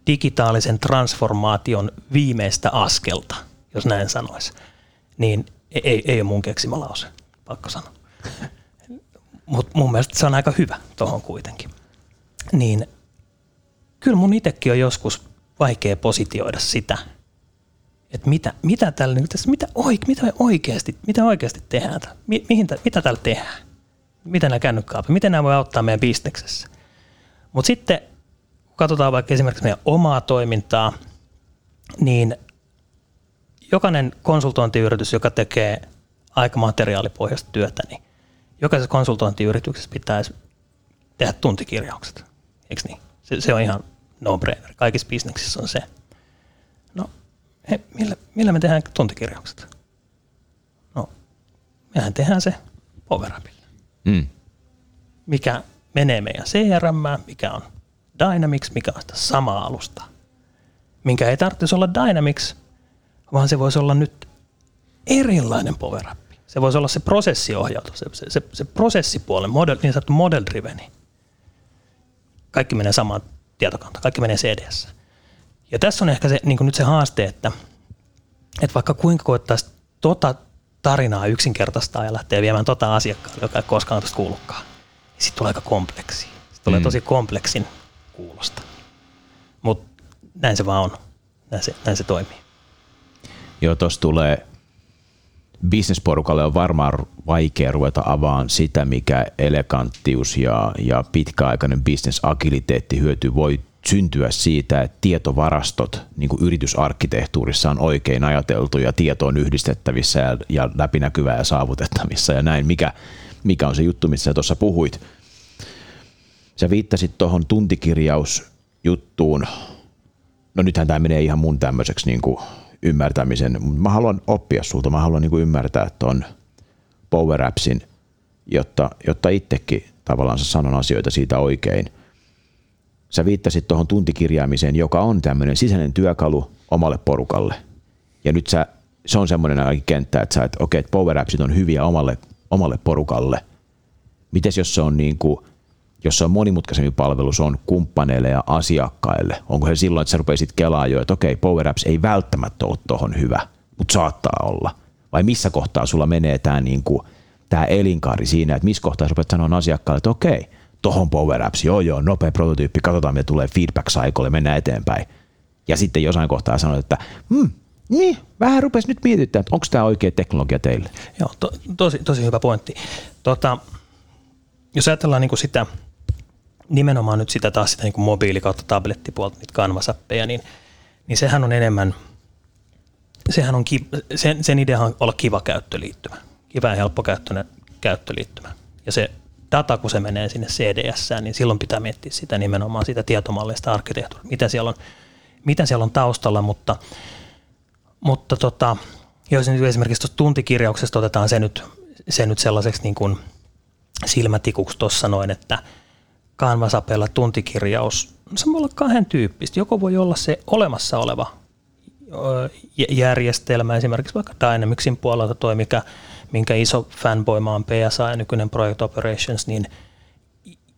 digitaalisen transformaation viimeistä askelta, jos näin sanoisi, niin ei, ei ole mun keksimä lause, pakko sanoa. Mutta mun mielestä se on aika hyvä tuohon kuitenkin. Niin kyllä mun itsekin on joskus vaikea positioida sitä, että mitä, mitä, tällä, tässä, mitä, oik, mitä me oikeasti, mitä oikeasti tehdään, Mi, mihin, mitä täällä tehdään, mitä nämä kännykkäapit, miten nämä voi auttaa meidän bisneksessä. Mutta sitten kun katsotaan vaikka esimerkiksi meidän omaa toimintaa, niin jokainen konsultointiyritys, joka tekee aika materiaalipohjaista työtä, niin jokaisessa konsultointiyrityksessä pitäisi tehdä tuntikirjaukset, eikö niin? Se, se on ihan no-brainer. Kaikissa bisneksissä on se. No, he, millä, millä me tehdään tuntikirjaukset? No, mehän tehdään se PowerAppilla. mm, Mikä menee meidän CRM, mikä on Dynamics, mikä on sitä samaa alusta. Minkä ei tarvitsisi olla Dynamics, vaan se voisi olla nyt erilainen PowerApp. Se voisi olla se prosessiohjautu, se, se, se, se prosessipuolen, model, niin sanottu model driveni. Kaikki menee samaan tietokantaan, kaikki menee CDS. Ja tässä on ehkä se, niin nyt se haaste, että, että vaikka kuinka koettaisi tota tarinaa yksinkertaistaa ja lähtee viemään tota asiakkaalle, joka ei koskaan tuosta kuullutkaan, niin sitten tulee aika kompleksi. Sitten tulee Mm. tosi kompleksin kuulosta. Mutta näin se vaan on. Näin se, näin se toimii. Joo, tuossa tulee bisnesporukalle on varmaan vaikea ruveta avaan sitä, mikä eleganttius ja, ja pitkäaikainen bisnesagiliteetti hyöty voi syntyä siitä, että tietovarastot niin kuin yritysarkkitehtuurissa on oikein ajateltu ja tieto on yhdistettävissä ja, ja läpinäkyvää ja saavutettavissa ja näin. Mikä, mikä on se juttu, missä sä tuossa puhuit? Sä viittasit tuohon tuntikirjausjuttuun. No nythän tämä menee ihan mun tämmöiseksi niin kuin ymmärtämisen, mutta mä haluan oppia sulta, mä haluan niin kuin ymmärtää tuon Power Appsin, jotta, jotta itsekin tavallaan sanon asioita siitä oikein. Sä viittasit tuohon tuntikirjaamiseen, joka on tämmöinen sisäinen työkalu omalle porukalle. Ja nyt sä, se on semmoinen ainakin kenttä, että sä, että okei, että Power Appsit on hyviä omalle, omalle porukalle. Mites jos se on niin kuin, jos se on monimutkaisempi palvelu, se on kumppaneille ja asiakkaille. Onko se silloin, että sä rupeisit kelaa jo, että okei, Power Apps ei välttämättä ole tuohon hyvä, mutta saattaa olla. Vai missä kohtaa sulla menee tämä niinku, tää elinkaari siinä, että missä kohtaa sä rupeat sanoa asiakkaalle, että okei, tohon Power Apps, joo joo, nopea prototyyppi, katsotaan mitä tulee feedback cycle, mennään eteenpäin. Ja sitten jossain kohtaa sanoit, että hmm, niin, vähän rupesi nyt mietittämään, että onko tämä oikea teknologia teille. Joo, to, tosi, tosi hyvä pointti. Tota, jos ajatellaan niin kuin sitä, nimenomaan nyt sitä taas sitä niin mobiili- kautta tablettipuolta, niitä kanvasappeja, niin, niin sehän on enemmän, sehän on, ki, sen, sen idea on olla kiva käyttöliittymä, kiva ja helppo käyttöliittymä. Ja se data, kun se menee sinne CDS, niin silloin pitää miettiä sitä nimenomaan sitä tietomallista arkkitehtuuria, mitä siellä on, mitä siellä on taustalla, mutta, mutta tota, jos nyt esimerkiksi tuosta tuntikirjauksesta otetaan se nyt, se nyt sellaiseksi niin kuin silmätikuksi tuossa noin, että Canvasapella tuntikirjaus, se voi olla kahden tyyppistä. Joko voi olla se olemassa oleva järjestelmä, esimerkiksi vaikka Dynamicsin puolelta toi, mikä, minkä iso fanboy mä oon PSA ja nykyinen Project Operations, niin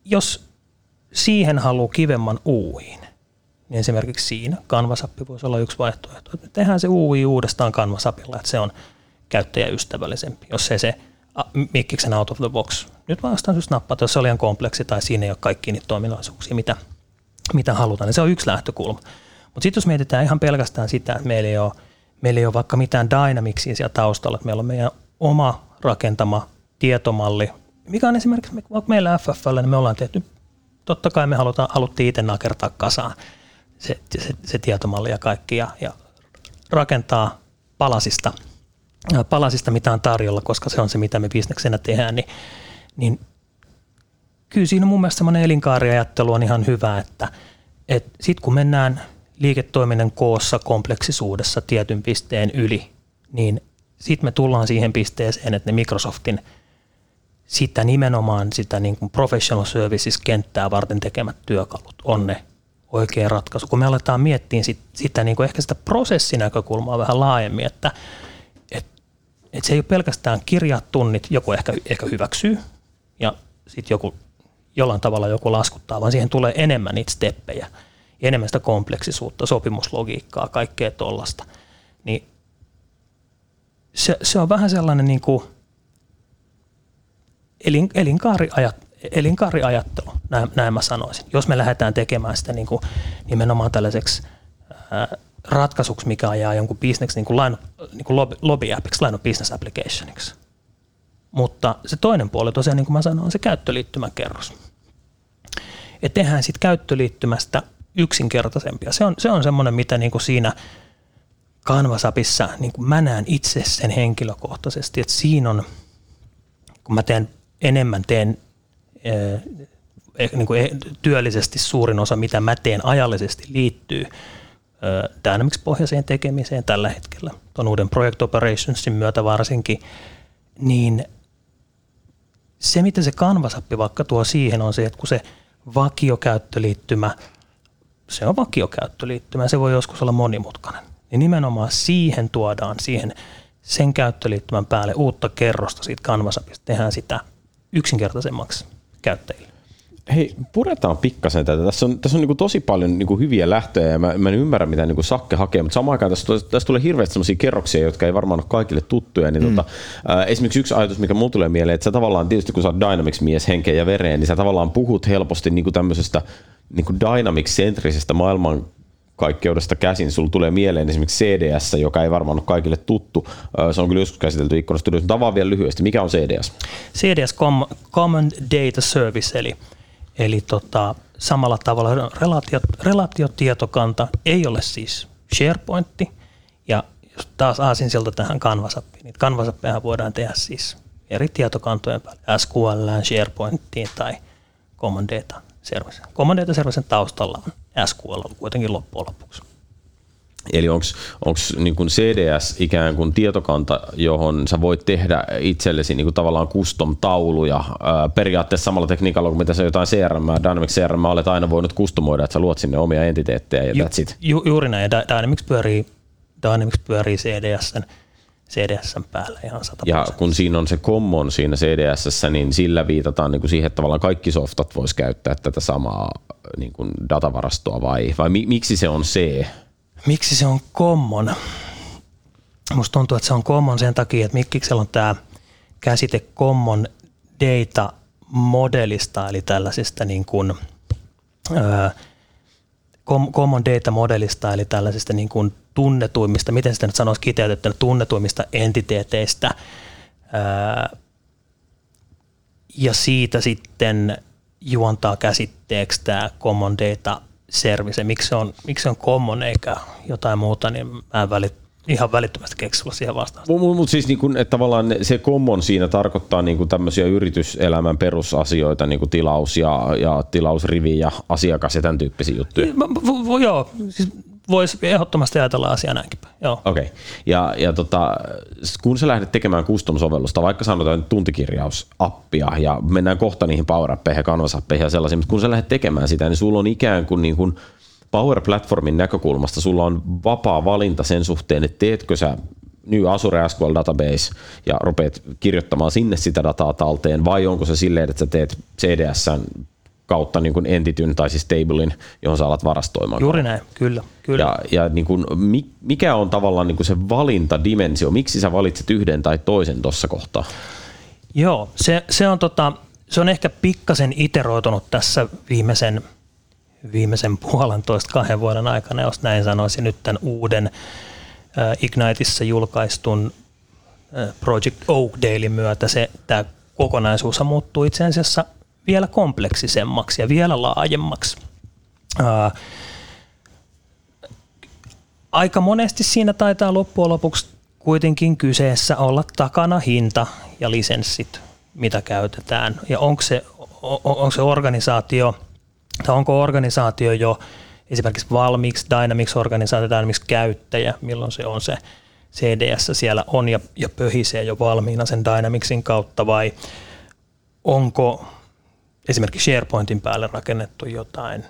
jos siihen haluaa kivemman uuiin, niin esimerkiksi siinä Canvasappi voisi olla yksi vaihtoehto. Tehdään se UI uudestaan Canvasapilla, että se on käyttäjäystävällisempi, jos ei se mikkiksen out of the box. Nyt vastaan just nappata, jos se on liian kompleksi tai siinä ei ole kaikki niitä toiminnallisuuksia, mitä, mitä halutaan, niin se on yksi lähtökulma. Mutta sitten jos mietitään ihan pelkästään sitä, että meillä ei ole, meillä ei ole vaikka mitään Dynamicsia siellä taustalla, että meillä on meidän oma rakentama tietomalli, mikä on esimerkiksi meillä FFL, niin me ollaan tehty, totta kai me halutaan, haluttiin itse nakertaa kasaan se, se, se tietomalli ja kaikki ja, ja rakentaa palasista, palasista, mitä on tarjolla, koska se on se, mitä me bisneksenä tehdään, niin, niin kyllä siinä mun mielestä semmoinen elinkaariajattelu on ihan hyvä, että et sitten kun mennään liiketoiminnan koossa kompleksisuudessa tietyn pisteen yli, niin sitten me tullaan siihen pisteeseen, että ne Microsoftin sitä nimenomaan sitä niin kuin professional services-kenttää varten tekemät työkalut on ne oikea ratkaisu. Kun me aletaan miettiä sit, sitä niin kuin ehkä sitä prosessinäkökulmaa vähän laajemmin, että et, et se ei ole pelkästään kirjat tunnit, joku ehkä, ehkä hyväksyy ja sitten joku jollain tavalla joku laskuttaa, vaan siihen tulee enemmän niitä steppejä, enemmän sitä kompleksisuutta, sopimuslogiikkaa, kaikkea tollasta. Niin se, se on vähän sellainen niin kuin elin, elinkaariajat, elinkaariajattelu, näin, näin mä sanoisin. Jos me lähdetään tekemään sitä niin kuin nimenomaan tällaiseksi ää, ratkaisuksi, mikä ajaa jonkun business, niin kuin, line, niin kuin lobby, lobby appiksi, line of business applicationiksi. Mutta se toinen puoli tosiaan, niin kuin mä sanoin, on se käyttöliittymän kerros. Et tehdään sitten käyttöliittymästä yksinkertaisempia. Se on, se on semmoinen, mitä niin kuin siinä Canvasapissa niin kuin mä näen itse sen henkilökohtaisesti, että siinä on, kun mä teen enemmän, teen eh, niin kuin työllisesti suurin osa, mitä mä teen ajallisesti liittyy Dynamics-pohjaiseen tekemiseen tällä hetkellä, tuon uuden Project Operationsin myötä varsinkin, niin se, mitä se Canvas-appi vaikka tuo siihen, on se, että kun se vakiokäyttöliittymä, se on vakiokäyttöliittymä, se voi joskus olla monimutkainen. Niin nimenomaan siihen tuodaan siihen sen käyttöliittymän päälle uutta kerrosta siitä Canvas-appista, tehdään sitä yksinkertaisemmaksi käyttäjille. Hei, puretaan pikkasen tätä. Tässä on, tässä on niin tosi paljon niin hyviä lähtöjä ja mä, mä en ymmärrä, mitä niin Sakke hakee, mutta samaan aikaan tässä, tässä tulee hirveästi sellaisia kerroksia, jotka ei varmaan ole kaikille tuttuja. Niin mm. tota, äh, esimerkiksi yksi ajatus, mikä mulle tulee mieleen, että sä tavallaan tietysti kun sä oot Dynamics-mies henkeä ja vereen, niin sä tavallaan puhut helposti niin tämmöisestä niin Dynamics-sentrisestä maailman kaikkeudesta käsin. Sulla tulee mieleen esimerkiksi CDS, joka ei varmaan ole kaikille tuttu. Se on kyllä joskus käsitelty ikkunasta ylös. Mutta vielä lyhyesti, mikä on CDS? CDS Common Data Service, eli Eli tota, samalla tavalla relaatio, relaatiotietokanta ei ole siis SharePointti, ja jos taas aasin sieltä tähän Canvas-appiin, niin canvas voidaan tehdä siis eri tietokantojen päälle, SQL, SharePointtiin tai Common Data Service. Common Data Servicen taustalla on SQL kuitenkin loppujen lopuksi. Eli onko niin CDS ikään kuin tietokanta, johon sä voit tehdä itsellesi niin kuin tavallaan custom-tauluja ää, periaatteessa samalla tekniikalla kuin mitä sä jotain CRM, Dynamics CRM olet aina voinut kustomoida, että sä luot sinne omia entiteettejä ja Ju, that's it. Ju, juuri näin, Dynamics pyörii, Dynamics pyörii CDSn CDSn päällä ihan 100%. Ja kun siinä on se common siinä CDSssä, niin sillä viitataan niin kuin siihen, että tavallaan kaikki softat voisi käyttää tätä samaa niin kuin datavarastoa vai, vai miksi se on C? Miksi se on common? Musta tuntuu, että se on common sen takia, että Mikkiksellä on tämä käsite common data modelista, eli tällaisesta niin kuin, ää, common data modelista, eli tällaisista niin kuin tunnetuimmista, miten sitä nyt sanoisi kiteytettynä, tunnetuimmista entiteeteistä, ää, ja siitä sitten juontaa käsitteeksi tämä common data service, miksi se on, miksi se on common eikä jotain muuta, niin mä en välit, ihan välittömästi keksillä siihen vastaan. Mutta mut siis niinku, että tavallaan se common siinä tarkoittaa niinku tämmöisiä yrityselämän perusasioita, niinku tilaus ja, ja tilausrivi ja asiakas ja tämän tyyppisiä juttuja. V- v- joo, siis voisi ehdottomasti ajatella asiaa näinkin Okei. Okay. Ja, ja tota, kun sä lähdet tekemään custom-sovellusta, vaikka sanotaan tuntikirjausappia ja mennään kohta niihin Power ja Canvas ja sellaisiin, mutta kun sä lähdet tekemään sitä, niin sulla on ikään kuin, niin kuin Power Platformin näkökulmasta sulla on vapaa valinta sen suhteen, että teetkö sä New Azure SQL Database ja rupeat kirjoittamaan sinne sitä dataa talteen, vai onko se silleen, että sä teet CDSn kautta niin kuin entityn tai siis tablein, johon sä alat varastoimaan. Juuri näin, kyllä. kyllä. Ja, ja niin kuin, mikä on tavallaan niin kuin se valintadimensio? Miksi sä valitset yhden tai toisen tuossa kohtaa? Joo, se, se, on, tota, se on ehkä pikkasen iteroitunut tässä viimeisen, viimeisen puolentoista kahden vuoden aikana, jos näin sanoisin, nyt tämän uuden äh, Igniteissa julkaistun äh, Project Oak Daily myötä se, tämä kokonaisuus muuttuu itse asiassa vielä kompleksisemmaksi ja vielä laajemmaksi. Aika monesti siinä taitaa loppujen lopuksi kuitenkin kyseessä olla takana hinta ja lisenssit, mitä käytetään. Ja onko se, onko se organisaatio, tai onko organisaatio jo esimerkiksi valmiiksi Dynamics-organisaatio, Dynamics käyttäjä, milloin se on se CDS siellä on ja, ja pöhisee jo valmiina sen Dynamicsin kautta vai onko esimerkiksi SharePointin päälle rakennettu jotain,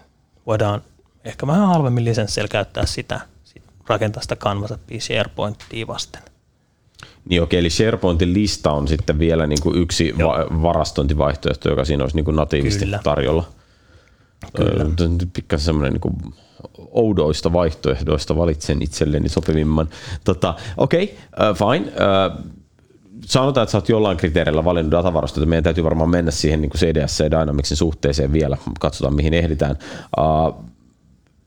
voidaan ehkä vähän halvemmin lisensseillä käyttää sitä, sit rakentaa sitä Canvas SharePointia vasten. Niin okei, eli SharePointin lista on sitten vielä niin kuin yksi va- varastointivaihtoehto, joka siinä olisi niin kuin natiivisti Kyllä. tarjolla. Kyllä. Pikkasen semmoinen niin kuin oudoista vaihtoehdoista valitsen itselleni sopivimman. Tota, Okei, okay, uh, fine. Uh, sanotaan, että sä oot jollain kriteerillä valinnut datavarastoita, meidän täytyy varmaan mennä siihen niin CDS ja Dynamicsin suhteeseen vielä, katsotaan mihin ehditään. Uh,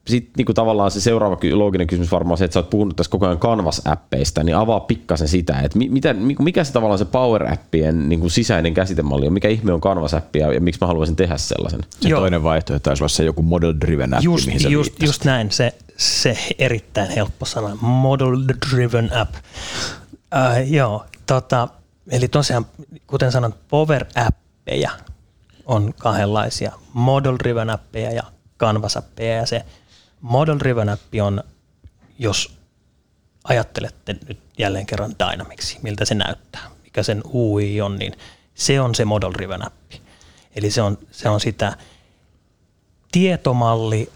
sitten niin kuin tavallaan se seuraava looginen kysymys varmaan on se, että sä oot puhunut tässä koko ajan Canvas-appeista, niin avaa pikkasen sitä, että mitä, mikä se tavallaan se Power-appien niin kuin sisäinen käsitemalli on, mikä ihme on Canvas-appi ja, ja miksi mä haluaisin tehdä sellaisen? Se Joo. toinen vaihtoehto taisi olla se joku model-driven app, just, mihin sä just, just näin, se, se erittäin helppo sana, model-driven app. Uh, joo, tota, eli tosiaan, kuten sanon, Power-appeja on kahdenlaisia, model-driven appeja ja Canvas-appeja, ja se – Model Driven App on, jos ajattelette nyt jälleen kerran Dynamicsi, miltä se näyttää, mikä sen UI on, niin se on se Model Driven App. Eli se on, se on sitä tietomalli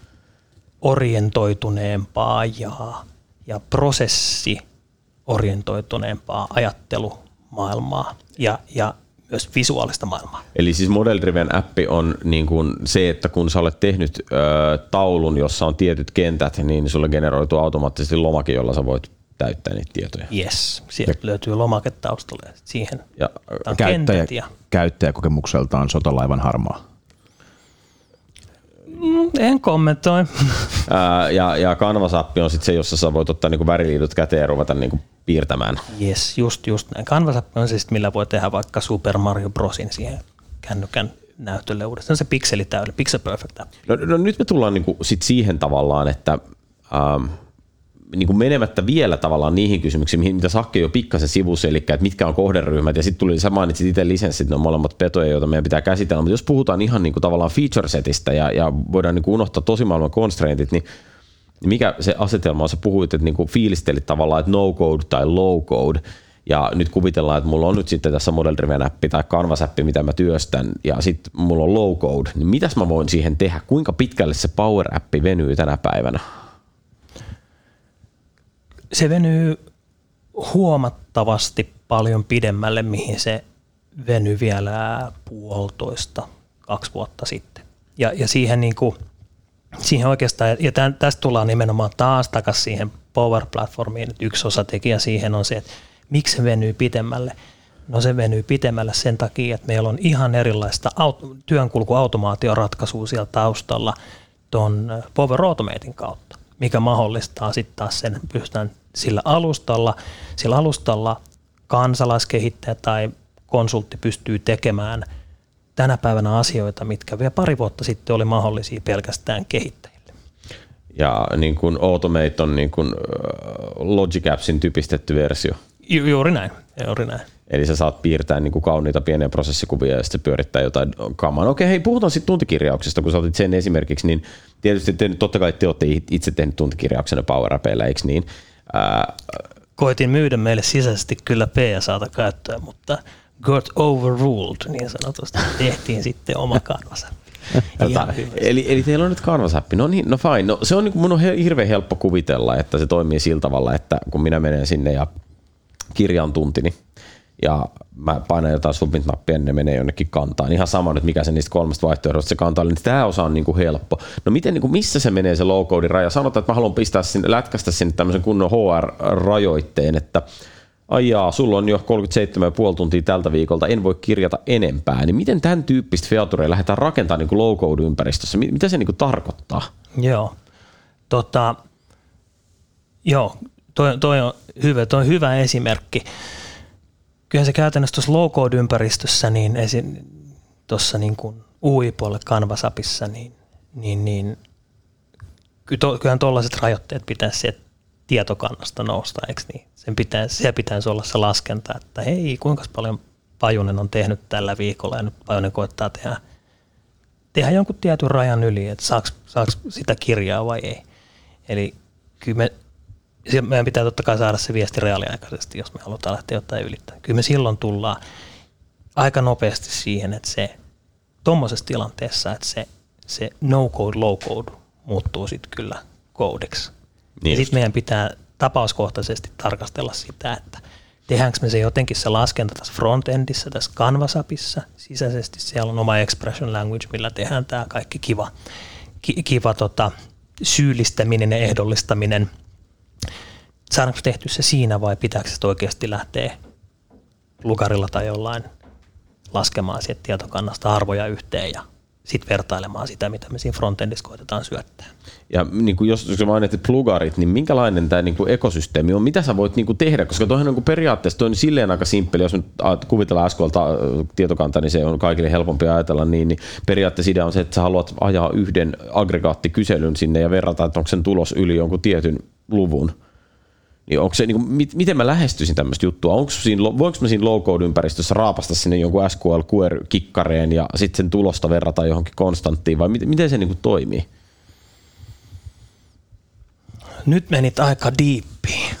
orientoituneempaa ja, ja prosessi orientoituneempaa ajattelumaailmaa ja, ja myös visuaalista maailmaa. Eli siis Model Driven appi on niin kuin se, että kun sä olet tehnyt ö, taulun, jossa on tietyt kentät, niin sulle generoituu automaattisesti lomake, jolla sä voit täyttää niitä tietoja. Yes, sieltä ja, löytyy lomake taustalle. Siihen ja käyttäjä, ja... käyttäjäkokemukseltaan sotalaivan harmaa. Mm, en kommentoi. Ää, ja, ja Canvas-appi on sitten se, jossa sä voit ottaa niinku väriliidut käteen ja ruveta niinku piirtämään. Yes, just, just näin. Canvas on se, millä voi tehdä vaikka Super Mario Brosin siihen kännykän näytölle uudestaan. Se pikseli täydellä, pixel perfect. No, no, nyt me tullaan niinku sit siihen tavallaan, että ähm, niin kuin menemättä vielä tavallaan niihin kysymyksiin, mitä Sakke jo pikkasen sivusi, eli että mitkä on kohderyhmät, ja sitten tuli, sä mainitsit itse lisenssit, ne on molemmat petoja, joita meidän pitää käsitellä, mutta jos puhutaan ihan niin kuin tavallaan feature setistä ja, ja voidaan niin kuin unohtaa tosi maailman constraintit, niin niin mikä se asetelma on? Sä puhuit, että niinku fiilistelit tavallaan, että no code tai low code, ja nyt kuvitellaan, että mulla on nyt sitten tässä Model Driven appi tai Canvas appi, mitä mä työstän, ja sitten mulla on low code, niin mitäs mä voin siihen tehdä? Kuinka pitkälle se Power appi venyy tänä päivänä? Se venyy huomattavasti paljon pidemmälle, mihin se venyi vielä puolitoista, kaksi vuotta sitten. Ja, ja siihen niin kuin – siihen oikeastaan, ja tämän, tästä tullaan nimenomaan taas takaisin siihen Power Platformiin, että yksi osatekijä siihen on se, että miksi se venyy pitemmälle. No se venyy pitemmälle sen takia, että meillä on ihan erilaista aut- työnkulkuautomaatioratkaisua siellä taustalla tuon Power Automatein kautta, mikä mahdollistaa sitten taas sen, että pystytään sillä alustalla, sillä alustalla kansalaiskehittäjä tai konsultti pystyy tekemään – tänä päivänä asioita, mitkä vielä pari vuotta sitten oli mahdollisia pelkästään kehittäjille. Ja niin kuin Automate on niin kuin Logic Appsin typistetty versio. Ju- juuri näin, juuri näin. Eli sä saat piirtää niin kuin kauniita pieniä prosessikuvia ja sitten pyörittää jotain kamaa. No okei, hei, puhutaan sitten tuntikirjauksesta, kun sä otit sen esimerkiksi, niin tietysti te, totta kai te olette itse tehneet tuntikirjauksena Power Appeilla, eikö niin? Ää, Koitin myydä meille sisäisesti kyllä PSAta käyttöön, mutta got overruled niin sanotusti. Tehtiin sitten oma kanvasa. Tota, eli, eli teillä on nyt canvas No niin, no fine. No, se on, niin mun on hirveän helppo kuvitella, että se toimii sillä tavalla, että kun minä menen sinne ja kirjaan tuntini ja mä painan jotain submit-nappia, niin ne menee jonnekin kantaan. Ihan sama nyt, mikä se niistä kolmesta vaihtoehdosta se kantaa, niin tämä osa on niin kuin helppo. No miten, niin kuin, missä se menee se low raja? Sanotaan, että mä haluan pistää sinne, lätkästä sinne tämmöisen kunnon HR-rajoitteen, että ajaa, sulla on jo 37,5 tuntia tältä viikolta, en voi kirjata enempää, niin miten tämän tyyppistä featurea lähdetään rakentamaan niin low ympäristössä? Mitä se niin kuin tarkoittaa? Joo, tota, joo toi, toi, on hyvä, toi on hyvä esimerkki. Kyllähän se käytännössä tuossa low-code-ympäristössä, niin tuossa niin kuin UI-puolelle Canvasapissa, niin, niin, niin kyllähän tuollaiset rajoitteet pitäisi sieltä tietokannasta nousta, eikö niin? Sen pitäisi, siellä pitäisi olla se laskenta, että hei, kuinka paljon Pajunen on tehnyt tällä viikolla ja nyt Pajunen koettaa tehdä, tehdä jonkun tietyn rajan yli, että saako sitä kirjaa vai ei. Eli kyllä me, meidän pitää totta kai saada se viesti reaaliaikaisesti, jos me halutaan lähteä jotain ylittää. Kyllä me silloin tullaan aika nopeasti siihen, että se tuommoisessa tilanteessa, että se, se no-code, low-code muuttuu sitten kyllä koodiksi. Niin ja sitten meidän pitää tapauskohtaisesti tarkastella sitä, että tehdäänkö me se jotenkin se laskenta tässä frontendissä, tässä Canvasapissa sisäisesti. Siellä on oma expression language, millä tehdään tämä kaikki kiva, ki, kiva tota, syyllistäminen ja ehdollistaminen. Saadaanko tehty se siinä vai pitääkö se oikeasti lähteä lukarilla tai jollain laskemaan sieltä tietokannasta arvoja yhteen ja sitten vertailemaan sitä, mitä me siinä frontendissa koitetaan syöttää. Ja niin kuin jos, jos mainitsit plugarit, niin minkälainen tämä niin kuin ekosysteemi on? Mitä sä voit niin kuin tehdä? Koska tuohon niin kuin periaatteessa toi on silleen aika simppeli, jos nyt kuvitellaan SQL tietokanta, niin se on kaikille helpompi ajatella niin, niin periaatteessa idea on se, että sä haluat ajaa yhden aggregaattikyselyn sinne ja verrata, että onko sen tulos yli jonkun tietyn luvun niin onko se, niin kuin, miten mä lähestyisin tämmöistä juttua? Onko siinä, voinko mä siinä low-code-ympäristössä raapasta sinne jonkun SQL QR-kikkareen ja sitten sen tulosta verrata johonkin konstanttiin vai miten, miten se niin kuin toimii? Nyt menit aika diippiin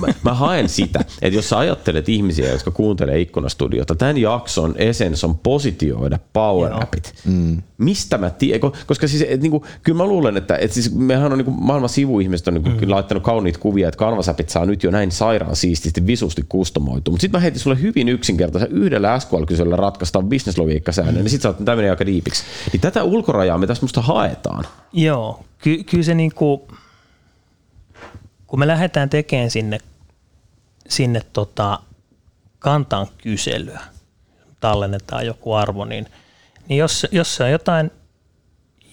mä, mä haen sitä, että jos sä ajattelet ihmisiä, jotka kuuntelee Ikkunastudiota, tämän jakson essence on positioida power appit. Mm. Mistä mä tiedän? Koska siis, et, niinku, kyllä mä luulen, että et siis mehän on niinku, maailman sivuihmiset on niinku, mm. laittanut kauniit kuvia, että Canvas appit saa nyt jo näin sairaan siististi visusti kustomoitu. Mutta sitten mä heitin sulle hyvin yksinkertaisen yhdellä SQL-kyselyllä ratkaistaan businesslogiikkasäännön, mm. niin sitten sä oot tämmöinen aika diipiksi. Niin tätä ulkorajaa me tässä musta haetaan. Joo, Ky- kyllä se niinku, kun me lähdetään tekemään sinne, sinne tota, kantaan kyselyä, tallennetaan joku arvo, niin, niin jos, jos, se on jotain,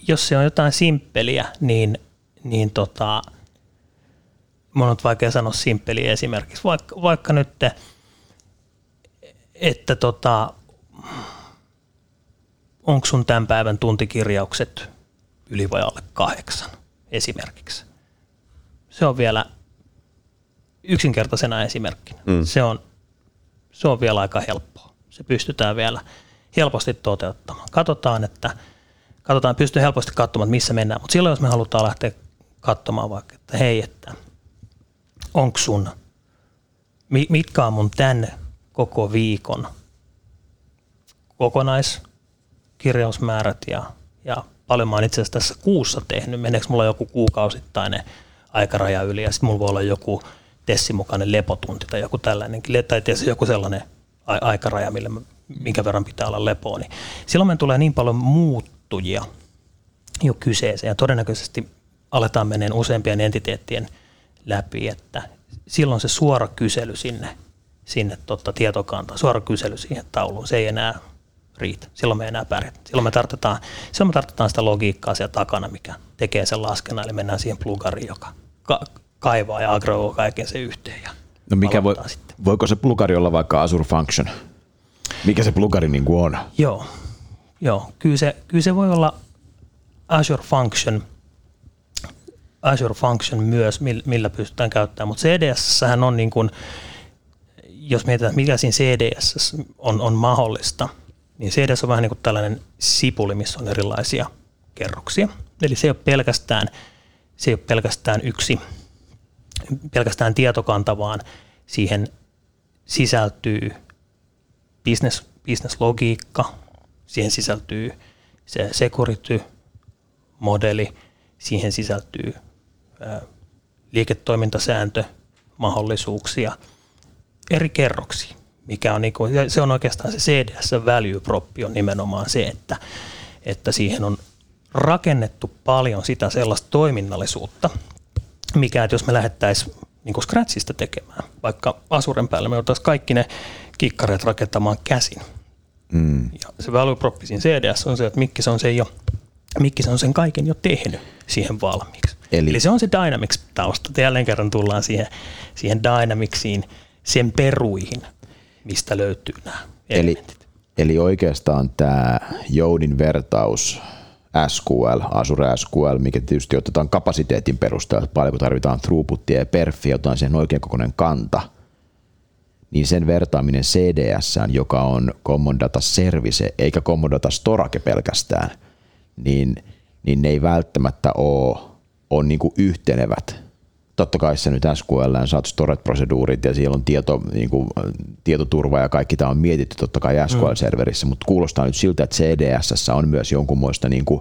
jos se on jotain simppeliä, niin, niin tota, mun on vaikea sanoa simppeliä esimerkiksi, vaikka, vaikka nyt, että tota, onko sun tämän päivän tuntikirjaukset yli vai alle kahdeksan esimerkiksi se on vielä yksinkertaisena esimerkkinä. Mm. Se, on, se on vielä aika helppoa. Se pystytään vielä helposti toteuttamaan. Katsotaan, että katsotaan, pystyy helposti katsomaan, että missä mennään. Mutta silloin, jos me halutaan lähteä katsomaan vaikka, että hei, että onko sun, mitkä on mun tänne koko viikon kokonaiskirjausmäärät ja, ja paljon mä oon itse asiassa tässä kuussa tehnyt, meneekö mulla joku kuukausittainen – aikaraja yli. Ja sitten mulla voi olla joku Tessin mukainen lepotunti tai joku tällainen, tai tietysti joku sellainen aikaraja, millä minkä verran pitää olla lepoa, niin silloin me tulee niin paljon muuttujia jo kyseeseen. Ja todennäköisesti aletaan meneen useampien entiteettien läpi, että silloin se suora kysely sinne, sinne totta tietokantaan, suora kysely siihen tauluun, se ei enää riitä. Silloin me ei enää pärjätä. Silloin me tarvitaan, silloin me tarvitaan sitä logiikkaa siellä takana, mikä tekee sen laskennan, eli mennään siihen plugariin, joka ka- kaivaa ja aggregoi kaiken se yhteen. Ja no mikä voi, sitten. voiko se plugari olla vaikka Azure Function? Mikä se plugari niin kuin on? Joo, Joo. Kyllä, se, kyllä se voi olla Azure Function, Azure Function myös, millä pystytään käyttämään, mutta CDS on niin kuin, jos mietitään, mikä siinä CDS on, on mahdollista, niin CDS on vähän niin kuin tällainen sipuli, missä on erilaisia kerroksia. Eli se ei ole pelkästään, se ei ole pelkästään yksi, pelkästään tietokanta, vaan siihen sisältyy business, business-logiikka, siihen sisältyy se security-modeli, siihen sisältyy liiketoimintasääntö, mahdollisuuksia eri kerroksia mikä on, niin kuin, se on oikeastaan se CDS value prop on nimenomaan se, että, että siihen on rakennettu paljon sitä sellaista toiminnallisuutta, mikä, että jos me lähdettäisiin niin Scratchista tekemään, vaikka Asuren päälle me oltaisiin kaikki ne kikkareet rakentamaan käsin. Mm. Ja se value prop siinä CDS on se, että mikki se on, se jo, mikki se on sen kaiken jo tehnyt siihen valmiiksi. Eli, Eli se on se Dynamics-tausta. Jälleen kerran tullaan siihen, siihen Dynamicsiin – sen peruihin, mistä löytyy nämä Eli, elementit. eli oikeastaan tämä Joudin vertaus SQL, Azure SQL, mikä tietysti otetaan kapasiteetin perusteella, että paljonko tarvitaan throughputia ja perfiä, otetaan siihen oikein kokoinen kanta, niin sen vertaaminen CDS, joka on Common Data Service eikä Common Data Storage pelkästään, niin, niin ne ei välttämättä ole, ole niin yhtenevät. Totta kai se nyt SQL saat storage-proseduurit ja siellä on tieto, niin kuin, tietoturva ja kaikki tämä on mietitty totta kai SQL-serverissä, mutta kuulostaa nyt siltä, että CDS on myös jonkunmoista niin kuin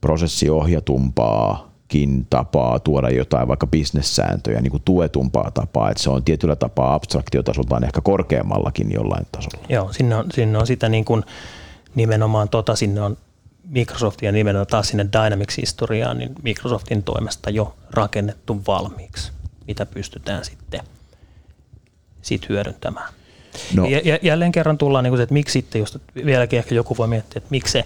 prosessiohjatumpaakin tapaa tuoda jotain vaikka bisnessääntöjä, niin kuin tuetumpaa tapaa, että se on tietyllä tapaa abstraktiotasoltaan ehkä korkeammallakin jollain tasolla. Joo, sinne on, sinne on sitä niin kuin nimenomaan tota, sinne on Microsoftin ja nimenomaan taas sinne Dynamics-historiaan, niin Microsoftin toimesta jo rakennettu valmiiksi, mitä pystytään sitten sit hyödyntämään. No. Ja, ja, jälleen kerran tullaan niin kuin se, että miksi sitten, just vieläkin ehkä joku voi miettiä, että miksi se,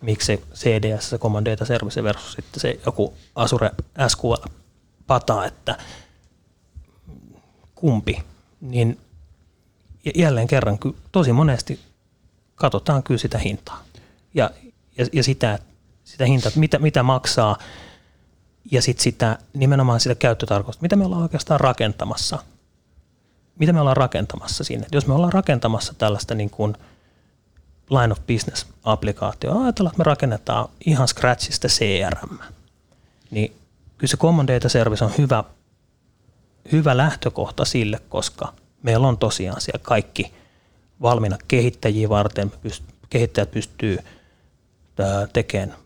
miksi se CDS, se Command Data Service versus sitten se joku Azure SQL pata, että kumpi, niin jälleen kerran tosi monesti katsotaan kyllä sitä hintaa ja, ja, ja sitä, sitä hintaa, että mitä, mitä maksaa ja sitten sitä, nimenomaan sitä käyttötarkoitusta, mitä me ollaan oikeastaan rakentamassa. Mitä me ollaan rakentamassa sinne. Jos me ollaan rakentamassa tällaista niin kuin line of business applikaatio, ajatellaan, että me rakennetaan ihan scratchista CRM, niin kyllä se Common Data Service on hyvä, hyvä lähtökohta sille, koska meillä on tosiaan siellä kaikki valmiina kehittäjiä varten, kehittäjät pystyy tekemään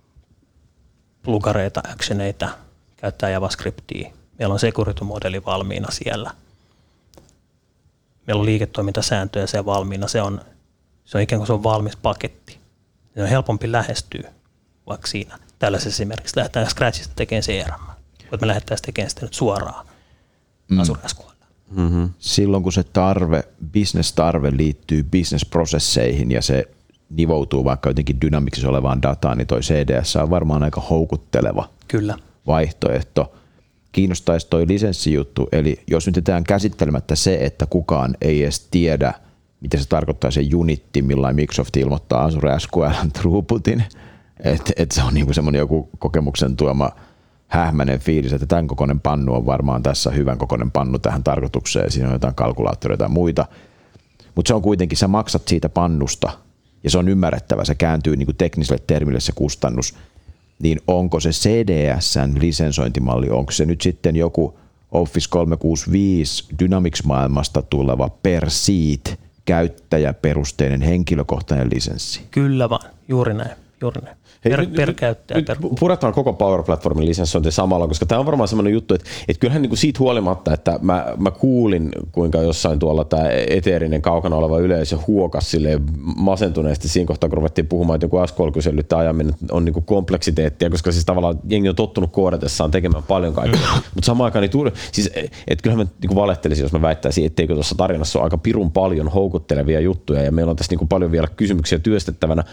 plugareita, actioneita, käyttää JavaScriptia. Meillä on security-modeli valmiina siellä. Meillä on liiketoimintasääntöjä siellä valmiina. Se on, se on ikään kuin se on valmis paketti. Se on helpompi lähestyä vaikka siinä. Tällaisessa esimerkiksi lähdetään Scratchista tekemään CRM. Mutta me lähdettäisiin tekemään sitä nyt suoraan mm. Azure SQL. Mm-hmm. Silloin kun se tarve, business-tarve liittyy business-prosesseihin ja se nivoutuu vaikka jotenkin dynamiksissa olevaan dataan, niin toi CDS on varmaan aika houkutteleva Kyllä. vaihtoehto. Kiinnostaisi toi lisenssijuttu, eli jos nyt jätetään käsittelemättä se, että kukaan ei edes tiedä, mitä se tarkoittaa se unitti, millä Microsoft ilmoittaa Azure SQL throughputin, että et se on niinku semmoinen joku kokemuksen tuoma hähmäinen fiilis, että tämän kokoinen pannu on varmaan tässä hyvän kokoinen pannu tähän tarkoitukseen, siinä on jotain kalkulaattoreita ja muita, mutta se on kuitenkin, sä maksat siitä pannusta ja se on ymmärrettävä, se kääntyy niin kuin tekniselle termille se kustannus, niin onko se CDSn lisensointimalli, onko se nyt sitten joku Office 365 Dynamics-maailmasta tuleva per seat käyttäjäperusteinen henkilökohtainen lisenssi? Kyllä vaan, juuri näin. Juuri näin. Per, Hei, per käyttäjä. Nyt Per, puretaan koko Power Platformin lisenssointi samalla, koska tämä on varmaan sellainen juttu, että, että kyllähän niin kuin siitä huolimatta, että mä, mä kuulin, kuinka jossain tuolla tämä eteerinen kaukana oleva yleisö huokas sille masentuneesti siinä kohtaa, kun ruvettiin puhumaan, että joku SQL-kysely tämä ajaminen on niin kuin kompleksiteettia, koska siis tavallaan jengi on tottunut koodatessaan tekemään paljon kaikkea. Mutta samaan aikaan, niin tuuri, siis, että kyllähän mä niin kuin valehtelisin, jos mä väittäisin, etteikö tuossa tarinassa ole aika pirun paljon houkuttelevia juttuja ja meillä on tässä niin kuin paljon vielä kysymyksiä työstettävänä.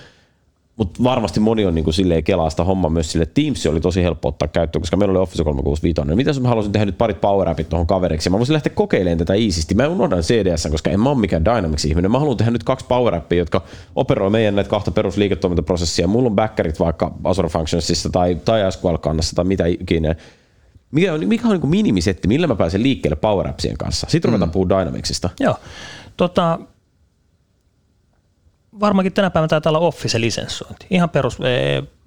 Mutta varmasti moni on niin kuin silleen kelaa sitä hommaa myös sille. Teams oli tosi helppo ottaa käyttöön, koska meillä oli Office 365. Niin mitä jos mä haluaisin tehdä nyt parit power appit tuohon kaveriksi? Mä voisin lähteä kokeilemaan tätä easisti. Mä unohdan CDS, koska en mä ole mikään Dynamics-ihminen. Mä haluan tehdä nyt kaksi power appia, jotka operoi meidän näitä kahta perusliiketoimintaprosessia. Mulla on backerit vaikka Azure Functionsissa tai, tai SQL-kannassa tai mitä ikinä. Mikä on, mikä on niin minimisetti, millä mä pääsen liikkeelle Power Appsien kanssa? Sitten ruvetaan mm. puhua Dynamicsista. Joo. Tota, varmaankin tänä päivänä taitaa olla Office-lisenssointi. Ihan perus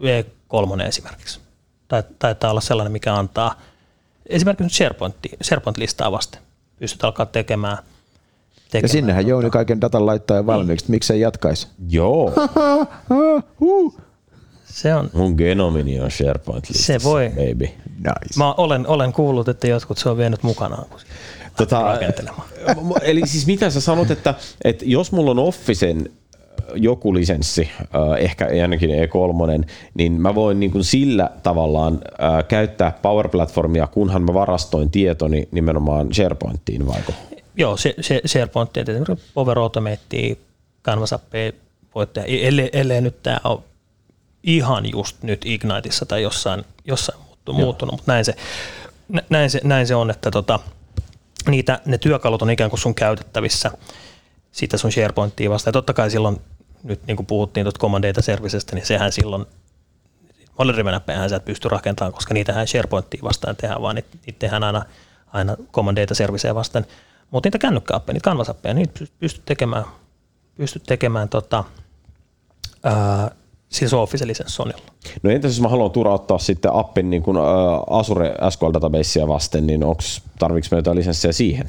V3 esimerkiksi. Tai, taitaa olla sellainen, mikä antaa esimerkiksi SharePoint, SharePoint-listaa vasten. Pystyt alkaa tekemään. tekemään Ja sinnehän Jouni kaiken datan laittaa jo valmiiksi, niin. miksei jatkaisi? Joo. Se on, Mun genomini on SharePoint Se voi. baby. Nice. mä olen, olen kuullut, että jotkut se on vienyt mukanaan, kun Tota, eli siis mitä sä sanot, että, että jos mulla on Officen joku lisenssi, äh, ehkä ainakin E3, niin mä voin niin kuin sillä tavallaan äh, käyttää Power Platformia, kunhan mä varastoin tietoni nimenomaan SharePointiin, vaiko? Joo, se, se SharePoint, tietysti Power Automate, Canvas App, voit tehdä, ellei, ellei nyt tämä ole ihan just nyt Igniteissa tai jossain, jossain muuttu, muuttunut, mutta näin se, nä- näin, se, näin se on, että tota, niitä, ne työkalut on ikään kuin sun käytettävissä sitä sun SharePointia vastaan. Ja totta kai silloin, nyt niin kuin puhuttiin tuota Command Data Servicestä, niin sehän silloin monerivenäppejähän sä et pysty rakentamaan, koska niitähän SharePointia vastaan tehdään, vaan niitä, niitä tehdään aina, aina Command Data Servicea vastaan. Mutta niitä kännykkäappeja, niitä kanvasappeja, niitä pystyt tekemään, pystyt tekemään tota, ää, siis Office lisenssonilla. No entäs jos mä haluan turauttaa sitten appin niin kuin, ä, Azure SQL Databasea vasten, niin onks, tarviiko me jotain lisenssiä siihen?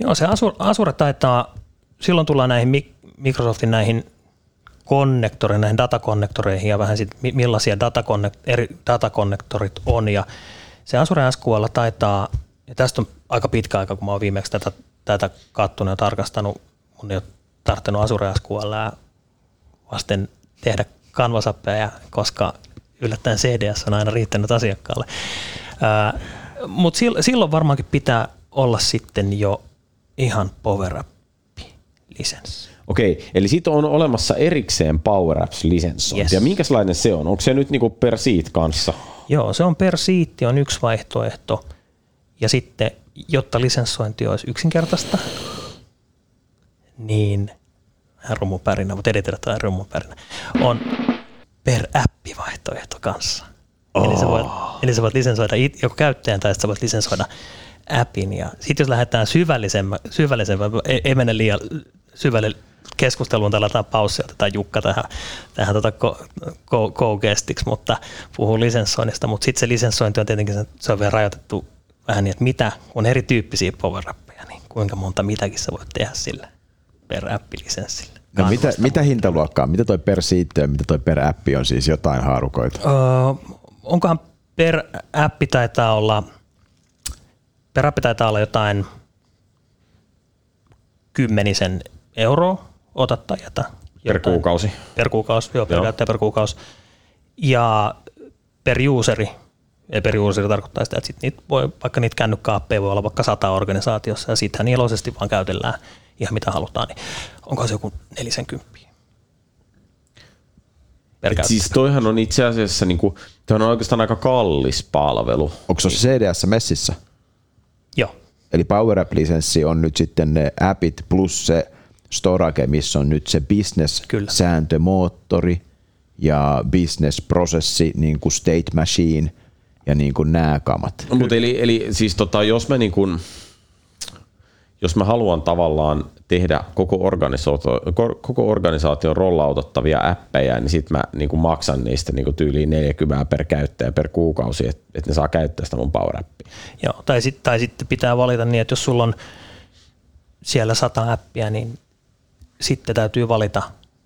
Joo, se Azure, Azure taitaa, silloin tullaan näihin Microsoftin näihin konnektoreihin, näihin datakonnektoreihin ja vähän sit millaisia datakonnekt, eri datakonnektorit on ja se Azure SQL taitaa, ja tästä on aika pitkä aika, kun mä oon viimeksi tätä, tätä kattonut ja tarkastanut, mun ei ole tarttunut Azure SQL vasten tehdä kanvasappeja, koska yllättäen CDS on aina riittänyt asiakkaalle. Mutta silloin varmaankin pitää olla sitten jo ihan Power Apps-lisenssi. Okei, eli siitä on olemassa erikseen Power Apps-lisenssointi. Yes. Ja minkälainen se on? Onko se nyt niinku per seat kanssa? Joo, se on per siitti on yksi vaihtoehto. Ja sitten, jotta lisenssointi olisi yksinkertaista, niin rummupärinä, mutta editellä tai rummupärinä, on per appi vaihtoehto kanssa. Oh. Eli, sä voit, eli sä voit lisensoida it, joko käyttäjän tai sä voit lisensoida appin. Ja sitten jos lähdetään syvällisemmän, syvällisemmän ei, ei mennä liian syvälle keskusteluun tällä tapauksessa, otetaan Jukka tähän, tähän tota co-guestiksi, mutta puhuu lisenssoinnista, mutta sitten se lisenssointi on tietenkin se on vielä rajoitettu vähän niin, että mitä, on erityyppisiä power niin kuinka monta mitäkin sä voit tehdä sille per appi-lisenssille. No mitä, mitä hintaluokkaa, mitä toi per siitti ja mitä toi per appi on siis jotain haarukoita? Öö, onkohan per appi taitaa olla, per appi taitaa olla jotain kymmenisen euroa, ota tai jätä. Per kuukausi. Per kuukausi, joo, per joo. per kuukausi. Ja per useri, ja per useri tarkoittaa sitä, että sit niitä voi, vaikka niitä kännykkäappeja voi olla vaikka sata organisaatiossa, ja sittenhän iloisesti vaan käytellään ihan mitä halutaan, niin onko se joku 40? siis toihan on itse asiassa, niin kuin, on oikeastaan aika kallis palvelu. Onko se CDS messissä? Joo. Eli Power App-lisenssi on nyt sitten ne appit plus se storage, missä on nyt se business-sääntömoottori ja business-prosessi, niin kuin state machine ja niin kuin nämä kamat. No, mutta eli, eli siis tota, jos mä niin kuin, jos mä haluan tavallaan tehdä koko, organisaatio, koko organisaation rollautettavia appeja, niin sitten mä niin kuin maksan niistä niin kuin tyyliin 40 per käyttäjä per kuukausi, että, että ne saa käyttää sitä mun Power Appia. Joo, tai, sit, tai sitten pitää valita niin, että jos sulla on siellä sata appia, niin sitten täytyy valita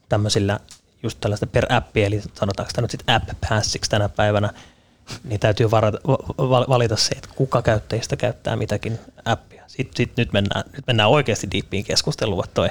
tämmöisillä just tällaista per appi, eli sanotaanko tämä nyt sitten app passiksi tänä päivänä, niin täytyy varata, valita se, että kuka käyttäjistä käyttää mitäkin appia. Sitten sit nyt, mennään, nyt mennään oikeasti diippiin keskusteluun, että toi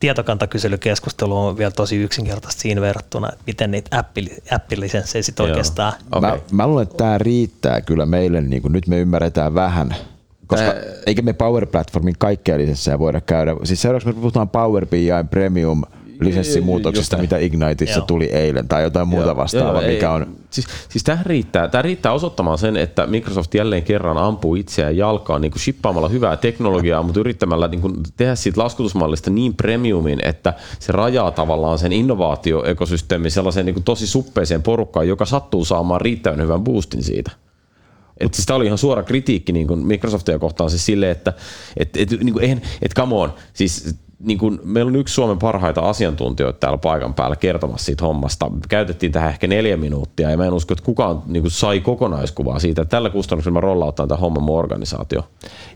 tietokantakyselykeskustelu on vielä tosi yksinkertaista siinä verrattuna, että miten niitä appi, appilisenssejä sitten oikeastaan. Okay. Mä, mä luulen, että tämä riittää kyllä meille, niin kuin nyt me ymmärretään vähän – koska Tää... eikä me Power Platformin kaikkea lisenssejä voida käydä. Siis seuraavaksi me puhutaan Power BI Premium lisenssimuutoksista, mitä Igniteissa Joo. tuli eilen, tai jotain muuta Joo. vastaavaa, mikä ei, on... Siis, siis tämä riittää, tämä riittää osoittamaan sen, että Microsoft jälleen kerran ampuu itseään jalkaan niin kuin shippaamalla hyvää teknologiaa, mutta yrittämällä niin kuin tehdä siitä laskutusmallista niin premiumin, että se rajaa tavallaan sen innovaatioekosysteemin sellaiseen niin kuin tosi suppeeseen porukkaan, joka sattuu saamaan riittävän hyvän boostin siitä. Et siis tämä oli ihan suora kritiikki niin kuin Microsoftia kohtaan siis silleen, että et, et, niin kuin, eihän, et come on, siis niin kuin, meillä on yksi Suomen parhaita asiantuntijoita täällä paikan päällä kertomassa siitä hommasta. Käytettiin tähän ehkä neljä minuuttia ja mä en usko, että kukaan niin sai kokonaiskuvaa siitä, että tällä kustannuksella mä rollauttaan tämä homma mun organisaatio.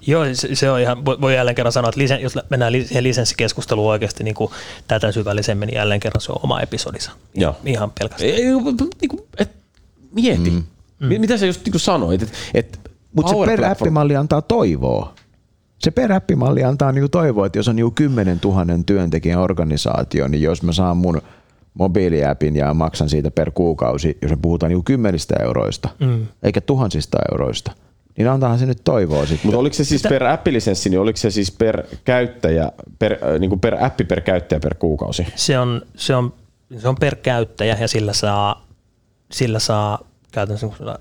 Joo, se on ihan, voi jälleen kerran sanoa, että lisen, jos mennään siihen lisenssikeskusteluun oikeasti niin kuin tätä syvällisemmin, niin jälleen kerran se on oma episodissa. Joo. Ihan pelkästään. Ei, niin kuin, et, mieti. Mm. Mm. Mitä sä just niin sanoit? Et, et Mutta se per appimalli antaa toivoa. Se per appimalli antaa niinku toivoa, että jos on niinku 10 000 työntekijän organisaatio, niin jos mä saan mun mobiiliäpin ja maksan siitä per kuukausi, jos me puhutaan niinku kymmenistä euroista, mm. eikä tuhansista euroista, niin antaahan se nyt toivoa sitten. Mutta oliko se siis per appilisenssi, niin oliko se siis per käyttäjä, per, äh, niin kuin per appi per käyttäjä per kuukausi? Se on, se on, se on per käyttäjä ja sillä saa, sillä saa käytännössä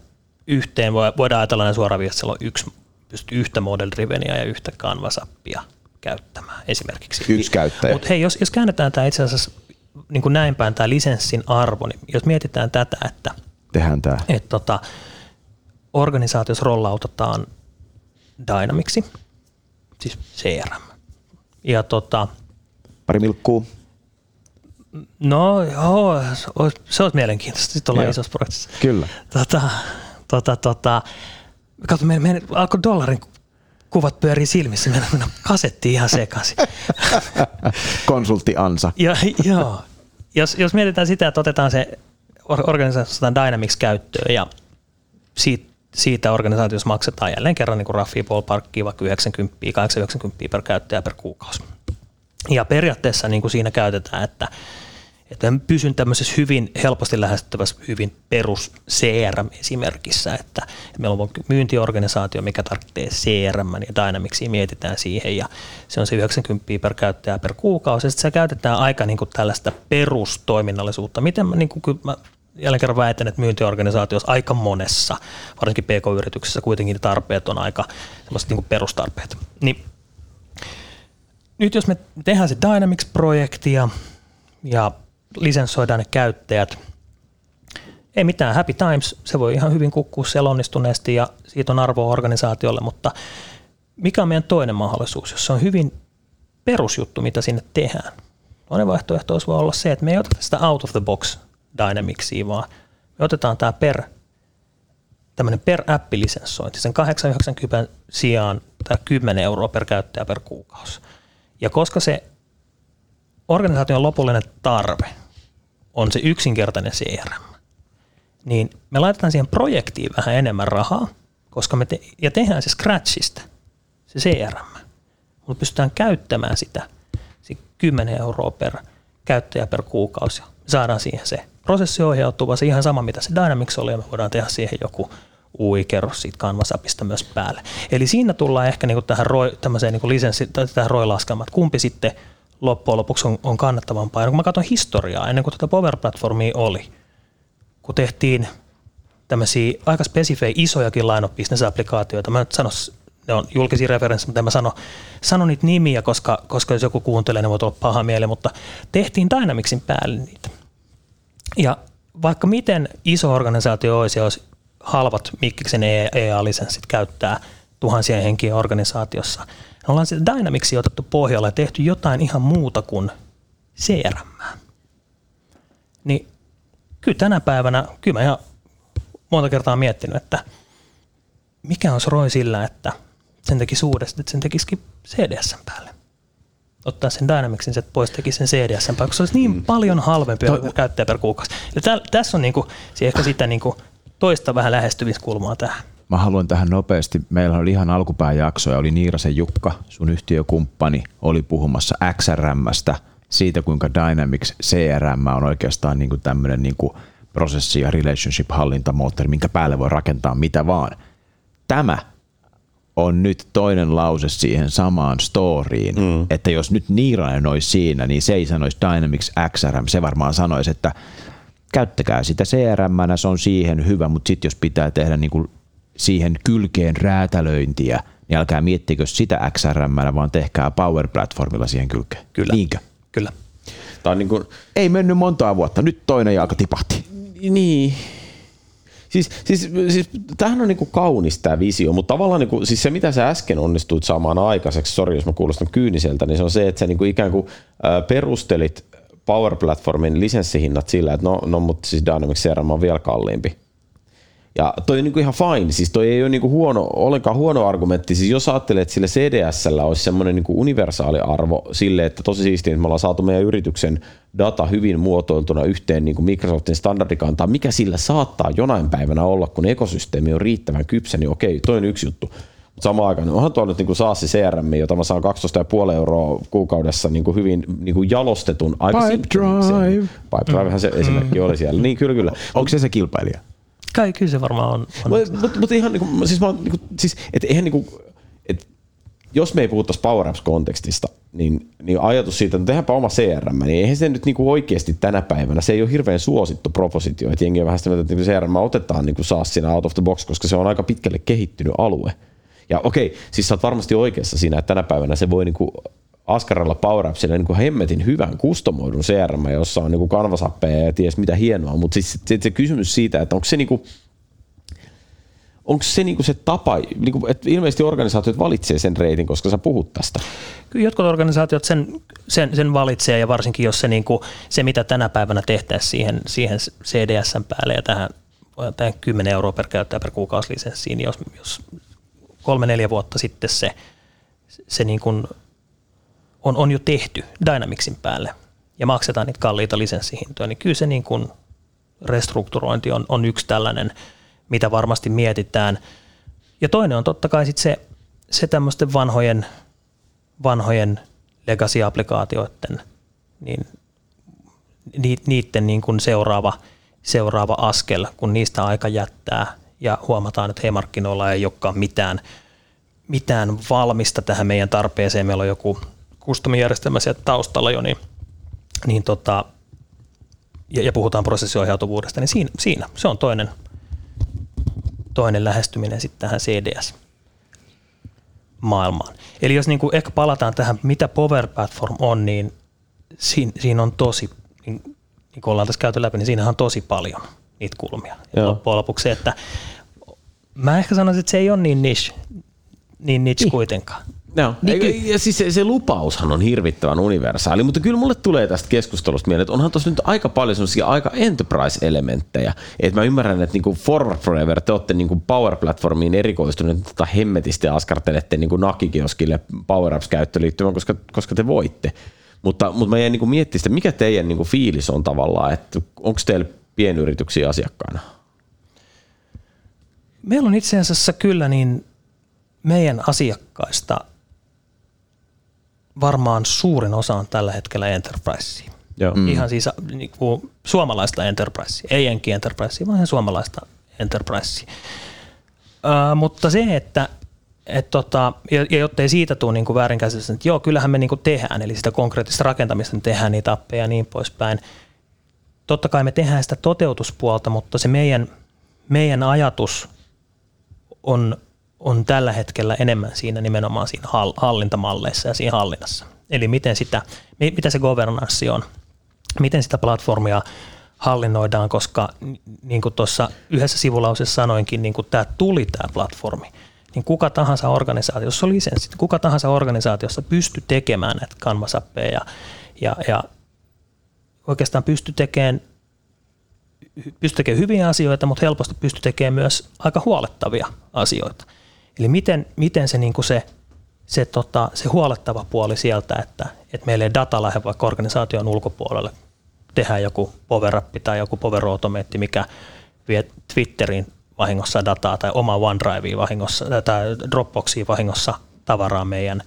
yhteen, voidaan ajatella näin suoraan että siellä on yksi, pystyt yhtä model drivenia ja yhtä canvas-appia käyttämään esimerkiksi. Yksi käyttäjä. Mutta hei, jos, jos käännetään tämä itse asiassa niin kuin näin päin tämä lisenssin arvo, niin jos mietitään tätä, että, Tehdään tämä. että tota, organisaatiossa rollautetaan Dynamicsi, siis CRM, ja tota, Pari milkkuu. No joo, se olisi, mielenkiintoista, sitten ollaan Joo. isossa projektissa. Kyllä. Tota, tota, tota, katso, meidän, meidän alkoi dollarin kuvat pyörii silmissä, meidän, meidän kasetti ihan sekaisin. Konsultti Ansa. Ja, joo. Jos, jos mietitään sitä, että otetaan se or- organisaatiosta Dynamics käyttöön ja siitä, siitä organisaatiossa maksetaan jälleen kerran niin Raffi Ballparkkiin vaikka 90, 80 per käyttäjä per kuukausi. Ja periaatteessa niin kuin siinä käytetään, että, että mä pysyn tämmöisessä hyvin helposti lähestyttävässä, hyvin perus CRM-esimerkissä, että meillä on myyntiorganisaatio, mikä tarvitsee CRM ja Dynamicsia mietitään siihen ja se on se 90 per käyttäjä per kuukausi sitten se käytetään aika niin kuin tällaista perustoiminnallisuutta. Miten mä, niin kuin, mä jälleen kerran väitän, että myyntiorganisaatiossa aika monessa, varsinkin PK-yrityksessä kuitenkin tarpeet on aika semmoiset niin perustarpeet. Niin nyt jos me tehdään se Dynamics-projekti ja lisenssoidaan ne käyttäjät, ei mitään, happy times, se voi ihan hyvin kukkua siellä onnistuneesti ja siitä on arvoa organisaatiolle, mutta mikä on meidän toinen mahdollisuus, jos se on hyvin perusjuttu, mitä sinne tehdään. Toinen vaihtoehto olisi voi olla se, että me ei oteta sitä out of the box Dynamicsia, vaan me otetaan tämä per tämmöinen per appilisenssointi, sen 890 sijaan tämä 10 euroa per käyttäjä per kuukausi. Ja koska se organisaation lopullinen tarve on se yksinkertainen CRM, niin me laitetaan siihen projektiin vähän enemmän rahaa, koska me te- ja tehdään se Scratchista, se CRM. Mutta pystytään käyttämään sitä, se 10 euroa per käyttäjä per kuukausi. Me saadaan siihen se prosessiohjautuva, se ihan sama mitä se Dynamics oli, ja me voidaan tehdä siihen joku UI-kerros siitä Canvas-appista myös päälle. Eli siinä tullaan ehkä niinku tähän, ROI, tämmöiseen niinku lisenssi, tai tähän ROI-laskelmaan, että kumpi sitten loppujen lopuksi on, on kannattavampaa. Ja kun mä katson historiaa, ennen kuin tätä Power Platformia oli, kun tehtiin tämmöisiä aika spesifejä isojakin line of business-applikaatioita, mä nyt sano, ne on julkisia referenssejä, mutta en mä sano, sano niitä nimiä, koska, koska jos joku kuuntelee, ne voi olla paha mieli, mutta tehtiin Dynamicsin päälle niitä. Ja vaikka miten iso organisaatio olisi olisi halvat Mikkiksen EA-lisenssit käyttää tuhansien henkien organisaatiossa, niin ollaan sitä Dynamicsia otettu pohjalla ja tehty jotain ihan muuta kuin CRM. Niin kyllä tänä päivänä, kyllä mä ihan monta kertaa miettinyt, että mikä on ROI sillä, että sen tekisi uudestaan, että sen tekisikin CDS päälle. Ottaa sen Dynamicsin sieltä pois, tekisi sen CDS päälle, koska se olisi niin mm. paljon halvempi Toi- käyttäjä per kuukausi. Täl, tässä on niinku, ehkä sitä niinku toista vähän lähestymiskulmaa tähän. Mä haluan tähän nopeasti. Meillä oli ihan alkupään jakso ja oli Niirasen Jukka, sun yhtiökumppani, oli puhumassa XRMstä, siitä kuinka Dynamics CRM on oikeastaan niin tämmöinen niin prosessi- ja relationship-hallintamoottori, minkä päälle voi rakentaa mitä vaan. Tämä on nyt toinen lause siihen samaan storyin, mm. että jos nyt Niiranen olisi siinä, niin se ei sanoisi Dynamics XRM, se varmaan sanoisi, että käyttäkää sitä CRM, se on siihen hyvä, mutta sitten jos pitää tehdä niin kuin siihen kylkeen räätälöintiä, niin älkää miettikö sitä XRM, vaan tehkää Power Platformilla siihen kylkeen. Kyllä. Niinkö? Kyllä. Tämä on niin kuin, Ei mennyt montaa vuotta, nyt toinen jalka tipahti. Niin. Siis, siis, siis tämähän on niinku kaunis tämä visio, mutta tavallaan niinku, siis se, mitä sä äsken onnistuit saamaan aikaiseksi, sori jos mä kuulostan kyyniseltä, niin se on se, että sä niinku ikään kuin perustelit Power Platformin lisenssihinnat sillä, että no, no mutta siis Dynamics CRM on vielä kalliimpi. Ja toi on niinku ihan fine, siis toi ei ole niinku huono, ollenkaan huono argumentti. Siis jos ajattelee, että sillä CDSllä olisi semmoinen niinku universaali arvo sille, että tosi siistiä, että me ollaan saatu meidän yrityksen data hyvin muotoiltuna yhteen niin kuin Microsoftin standardikantaan, mikä sillä saattaa jonain päivänä olla, kun ekosysteemi on riittävän kypsä, niin okei, toi on yksi juttu. Mutta samaan aikaan, niin onhan tuo nyt niin saa se CRM, jota mä saan 12,5 euroa kuukaudessa niin kuin hyvin niin kuin jalostetun. Aika Pipe. Drive. Pipe Drivehän se esimerkki oli siellä. Niin kyllä, kyllä. Onko se se kilpailija? Kai kyllä se varmaan on. on. Mutta mut, ihan niinku, siis mä, niinku, siis, et eihän niinku, et, jos me ei puhuttaisi Power Apps-kontekstista, niin, niin ajatus siitä, että tehdäänpä oma CRM, niin eihän se nyt niinku oikeasti tänä päivänä, se ei ole hirveän suosittu propositio, että jengi on vähän sitä mieltä, että niinku CRM otetaan niinku saa siinä out of the box, koska se on aika pitkälle kehittynyt alue. Ja okei, siis sä oot varmasti oikeassa siinä, että tänä päivänä se voi niinku askarella Power niin hemmetin hyvän kustomoidun CRM, jossa on niin kanvasappeja ja ties mitä hienoa, mutta siis se, se, kysymys siitä, että onko se niin kuin, onko se niinku se tapa, niinku, että ilmeisesti organisaatiot valitsee sen reitin, koska sä puhut tästä? Kyllä jotkut organisaatiot sen, sen, sen valitsee ja varsinkin jos se, niinku, se mitä tänä päivänä tehtäisiin siihen, siihen CDSn päälle ja tähän, tähän 10 euroa per käyttäjä per kuukausi lisenssiin, niin jos, jos kolme-neljä vuotta sitten se, se niin kuin on, on jo tehty Dynamicsin päälle ja maksetaan niitä kalliita lisenssihintoja, niin kyllä se niin kuin restrukturointi on, on yksi tällainen, mitä varmasti mietitään. Ja toinen on totta kai sit se, se tämmöisten vanhojen, vanhojen legacy-applikaatioiden, niin niiden niin kuin seuraava, seuraava askel, kun niistä aika jättää ja huomataan, että hei markkinoilla ei olekaan mitään, mitään valmista tähän meidän tarpeeseen. Meillä on joku custom-järjestelmä sieltä taustalla jo, niin, niin tota, ja, ja puhutaan prosessiohjautuvuudesta, niin siinä, siinä se on toinen, toinen lähestyminen sitten tähän CDS maailmaan. Eli jos niin kuin ehkä palataan tähän, mitä Power Platform on, niin siinä, siinä on tosi, niin, niin kuin ollaan tässä käyty läpi, niin siinähän on tosi paljon niitä kulmia. Ja loppujen lopuksi se, että mä ehkä sanoisin, että se ei ole niin niche, niin niche niin. kuitenkaan. Joo. Niin, ja siis se, se, lupaushan on hirvittävän universaali, mutta kyllä mulle tulee tästä keskustelusta mieleen, että onhan tuossa nyt aika paljon semmoisia aika enterprise-elementtejä. Että mä ymmärrän, että niinku Forward Forever te olette niinku Power Platformiin erikoistuneet tota hemmetisti ja askartelette niinku Nakikioskille Power Apps käyttöliittymään, koska, koska te voitte. Mutta, mutta mä jäin niinku miettimään sitä, mikä teidän niinku fiilis on tavallaan, että onko teillä pienyrityksiä asiakkaina? Meillä on itse asiassa kyllä niin meidän asiakkaista – varmaan suurin osa on tällä hetkellä enterprise. Joo. Mm. Ihan siis niin kuin suomalaista enterprise, ei enki enterprise, vaan ihan suomalaista enterprise. Uh, mutta se, että et tota, ja, ja jottei siitä tule niin väärinkäsitys, että joo, kyllähän me niin kuin tehdään, eli sitä konkreettista rakentamista, tehdään niitä appeja ja niin poispäin. Totta kai me tehdään sitä toteutuspuolta, mutta se meidän, meidän ajatus on on tällä hetkellä enemmän siinä nimenomaan siinä hallintamalleissa ja siinä hallinnassa. Eli miten sitä, mitä se governanssi on, miten sitä platformia hallinnoidaan, koska niin kuin tuossa yhdessä sivulauseessa sanoinkin, niin kuin tämä tuli tämä platformi, niin kuka tahansa organisaatio, jos on lisenssi, kuka tahansa organisaatiossa pystyy tekemään näitä kanvasappeja ja, ja, ja oikeastaan pystyy tekemään pysty tekemään hyviä asioita, mutta helposti pystyy tekemään myös aika huolettavia asioita. Eli miten, miten se, niin kuin se, se, tota, se huolettava puoli sieltä, että, että meillä ei data lähde vaikka organisaation ulkopuolelle, tehdään joku Power tai joku Power Automate, mikä vie Twitterin vahingossa dataa tai oma OneDriveen vahingossa tai Dropboxiin vahingossa tavaraa meidän,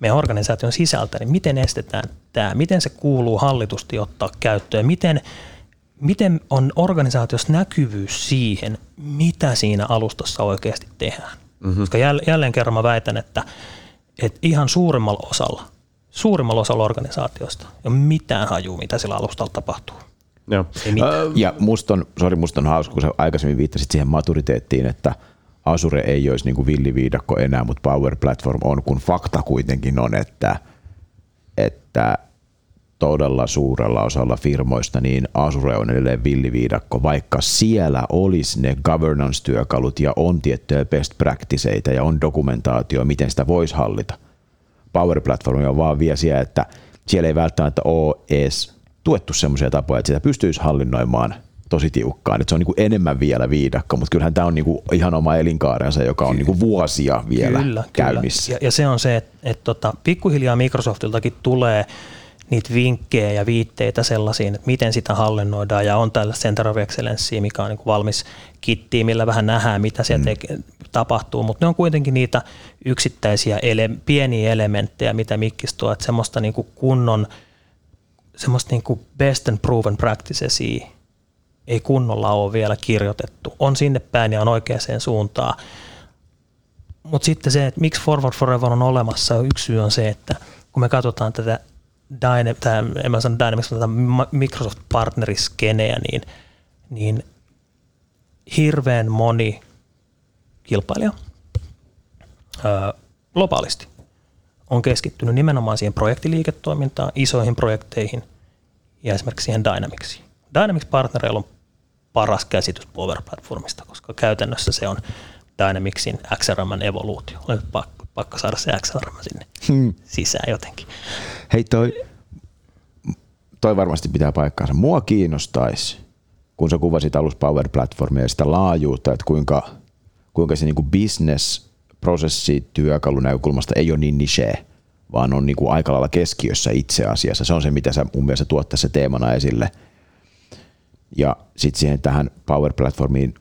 meidän organisaation sisältä, niin miten estetään tämä, miten se kuuluu hallitusti ottaa käyttöön, miten, miten on organisaatiossa näkyvyys siihen, mitä siinä alustassa oikeasti tehdään. Mm-hmm. Koska jälleen kerran mä väitän, että, että ihan suurimmalla osalla, suurimmalla osalla organisaatioista ei ole mitään hajua, mitä sillä alustalla tapahtuu. Joo. Ja musta on, sorry, musta on hauska, kun sä aikaisemmin viittasit siihen maturiteettiin, että Azure ei olisi niin kuin villiviidakko enää, mutta Power Platform on, kun fakta kuitenkin on, että, että todella suurella osalla firmoista niin Azure on edelleen villiviidakko, vaikka siellä olisi ne governance-työkalut ja on tiettyjä best practiceita ja on dokumentaatio, miten sitä voisi hallita. Power Platform on vaan vielä siellä, että siellä ei välttämättä ole edes tuettu semmoisia tapoja, että sitä pystyisi hallinnoimaan tosi tiukkaan. Että se on niin kuin enemmän vielä viidakko, mutta kyllähän tämä on niin kuin ihan oma elinkaarensa, joka on niin kuin vuosia vielä kyllä, käynnissä. Kyllä. Ja, ja se on se, että, että tota, pikkuhiljaa Microsoftiltakin tulee – niitä vinkkejä ja viitteitä sellaisiin, että miten sitä hallinnoidaan ja on tällä Center of Excellence, mikä on niin valmis kittiin, millä vähän nähdään, mitä siellä mm. te- tapahtuu, mutta ne on kuitenkin niitä yksittäisiä ele- pieniä elementtejä, mitä Mikkis tuo, että semmoista niin kuin kunnon, semmoista niin kuin best and proven practices ei kunnolla ole vielä kirjoitettu. On sinne päin ja on oikeaan suuntaan. Mutta sitten se, että miksi Forward Forever on olemassa, yksi syy on se, että kun me katsotaan tätä Dyna, tämä, en mä sano Dynamics, mutta Microsoft partneriskeneä, niin, niin hirveän moni kilpailija ö, globaalisti on keskittynyt nimenomaan siihen projektiliiketoimintaan, isoihin projekteihin ja esimerkiksi siihen Dynamicsiin. Dynamics-partnereilla on paras käsitys Power Platformista, koska käytännössä se on Dynamicsin XRM evoluutio. Olen pakko, saada se XRM sinne hmm. sisään jotenkin. Hei toi, toi varmasti pitää paikkaansa. Mua kiinnostaisi, kun sä kuvasit alussa Power Platformia ja sitä laajuutta, että kuinka, kuinka se niinku business prosessi työkalunäkökulmasta ei ole niin niche, vaan on niinku aika lailla keskiössä itse asiassa. Se on se, mitä sä mun mielestä tuot tässä teemana esille. Ja sitten siihen tähän Power Platformiin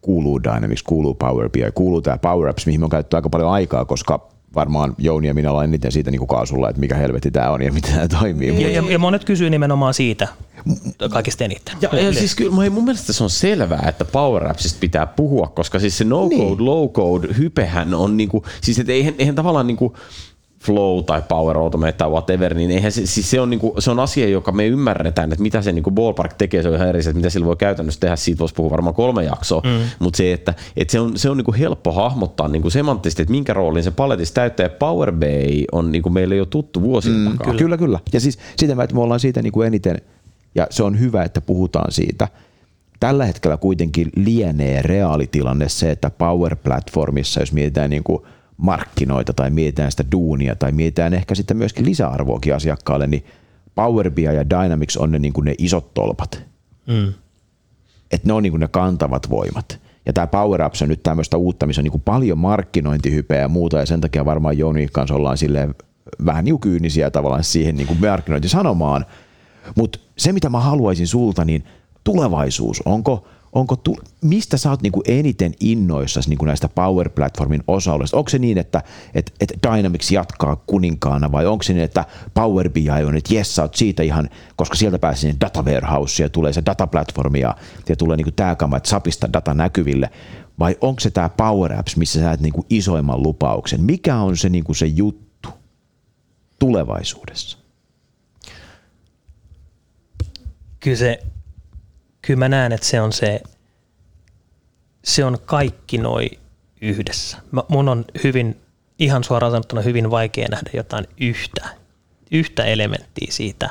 kuuluu Dynamics, kuuluu Power BI, kuuluu tämä Power Apps, mihin me on käytetty aika paljon aikaa, koska varmaan Jouni ja minä ollaan eniten siitä niin kaasulla, että mikä helvetti tämä on ja miten tämä toimii. Ja, ja, ja monet kysyy nimenomaan siitä kaikista eniten. Ja, ja siis kyllä mun mielestä se on selvää, että Power Appsista pitää puhua, koska siis se no-code, niin. low-code hypehän on niinku, siis et eihän, eihän tavallaan niinku, Flow tai Power Automate tai whatever, niin eihän se, siis se, on niinku, se on asia, joka me ymmärretään, että mitä se niinku ballpark tekee, se on ihan eri, että mitä sillä voi käytännössä tehdä, siitä voisi puhua varmaan kolme jaksoa, mm. mutta se, että, että se on, se on niinku helppo hahmottaa niinku semanttisesti, että minkä roolin se paletissa täyttää, ja Power BI on niinku meille jo tuttu vuosien mm, takaa. Kyllä, kyllä. Ja siis sitä että me ollaan siitä niinku eniten, ja se on hyvä, että puhutaan siitä. Tällä hetkellä kuitenkin lienee reaalitilanne se, että Power Platformissa, jos mietitään niin kuin markkinoita tai mietitään sitä duunia tai mietitään ehkä sitten myöskin lisäarvoakin asiakkaalle, niin Power BI ja Dynamics on ne, niin kuin ne isot tolpat. Mm. Että ne on niin kuin ne kantavat voimat. Ja tämä Power Apps on nyt tämmöistä uutta, missä on niin kuin paljon markkinointihypeä ja muuta, ja sen takia varmaan Jouni kanssa ollaan silleen vähän niin kyynisiä tavallaan siihen niin kuin markkinointisanomaan. Mutta se, mitä mä haluaisin sulta, niin tulevaisuus, onko – onko tu, mistä sä oot niinku eniten innoissasi niinku näistä Power Platformin osa Onko se niin, että et, et Dynamics jatkaa kuninkaana vai onko se niin, että Power BI on, että jes, sä oot siitä ihan, koska sieltä pääsee sinne data warehouse ja tulee se dataplatformi ja, ja tulee niinku tää kama, että sapista data näkyville vai onko se tämä Power Apps, missä sä näet niinku isoimman lupauksen? Mikä on se, niinku se juttu tulevaisuudessa? Kyllä se kyllä mä näen, että se on se, se on kaikki noi yhdessä. Mä, mun on hyvin, ihan suoraan sanottuna hyvin vaikea nähdä jotain yhtä, yhtä elementtiä siitä,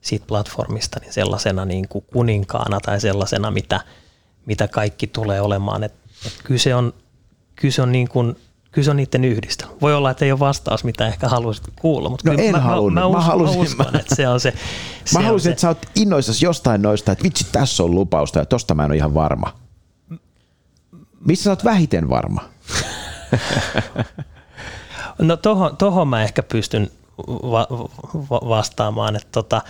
siitä platformista niin sellaisena niin kuin kuninkaana tai sellaisena, mitä, mitä kaikki tulee olemaan. Et, et kyllä se on, kyllä se on niin kuin kyllä se on niiden yhdistelmä. Voi olla, että ei ole vastaus, mitä ehkä haluaisit kuulla, mutta no en mä, halunnut. Mä, mä, mä, halusin, mä uskon, että se on se. se mä haluaisin, että sä oot innoissasi jostain noista, että vitsi, tässä on lupausta ja tosta mä en ole ihan varma. Missä sä oot vähiten varma? no tohon, tohon mä ehkä pystyn va- va- vastaamaan, että tota,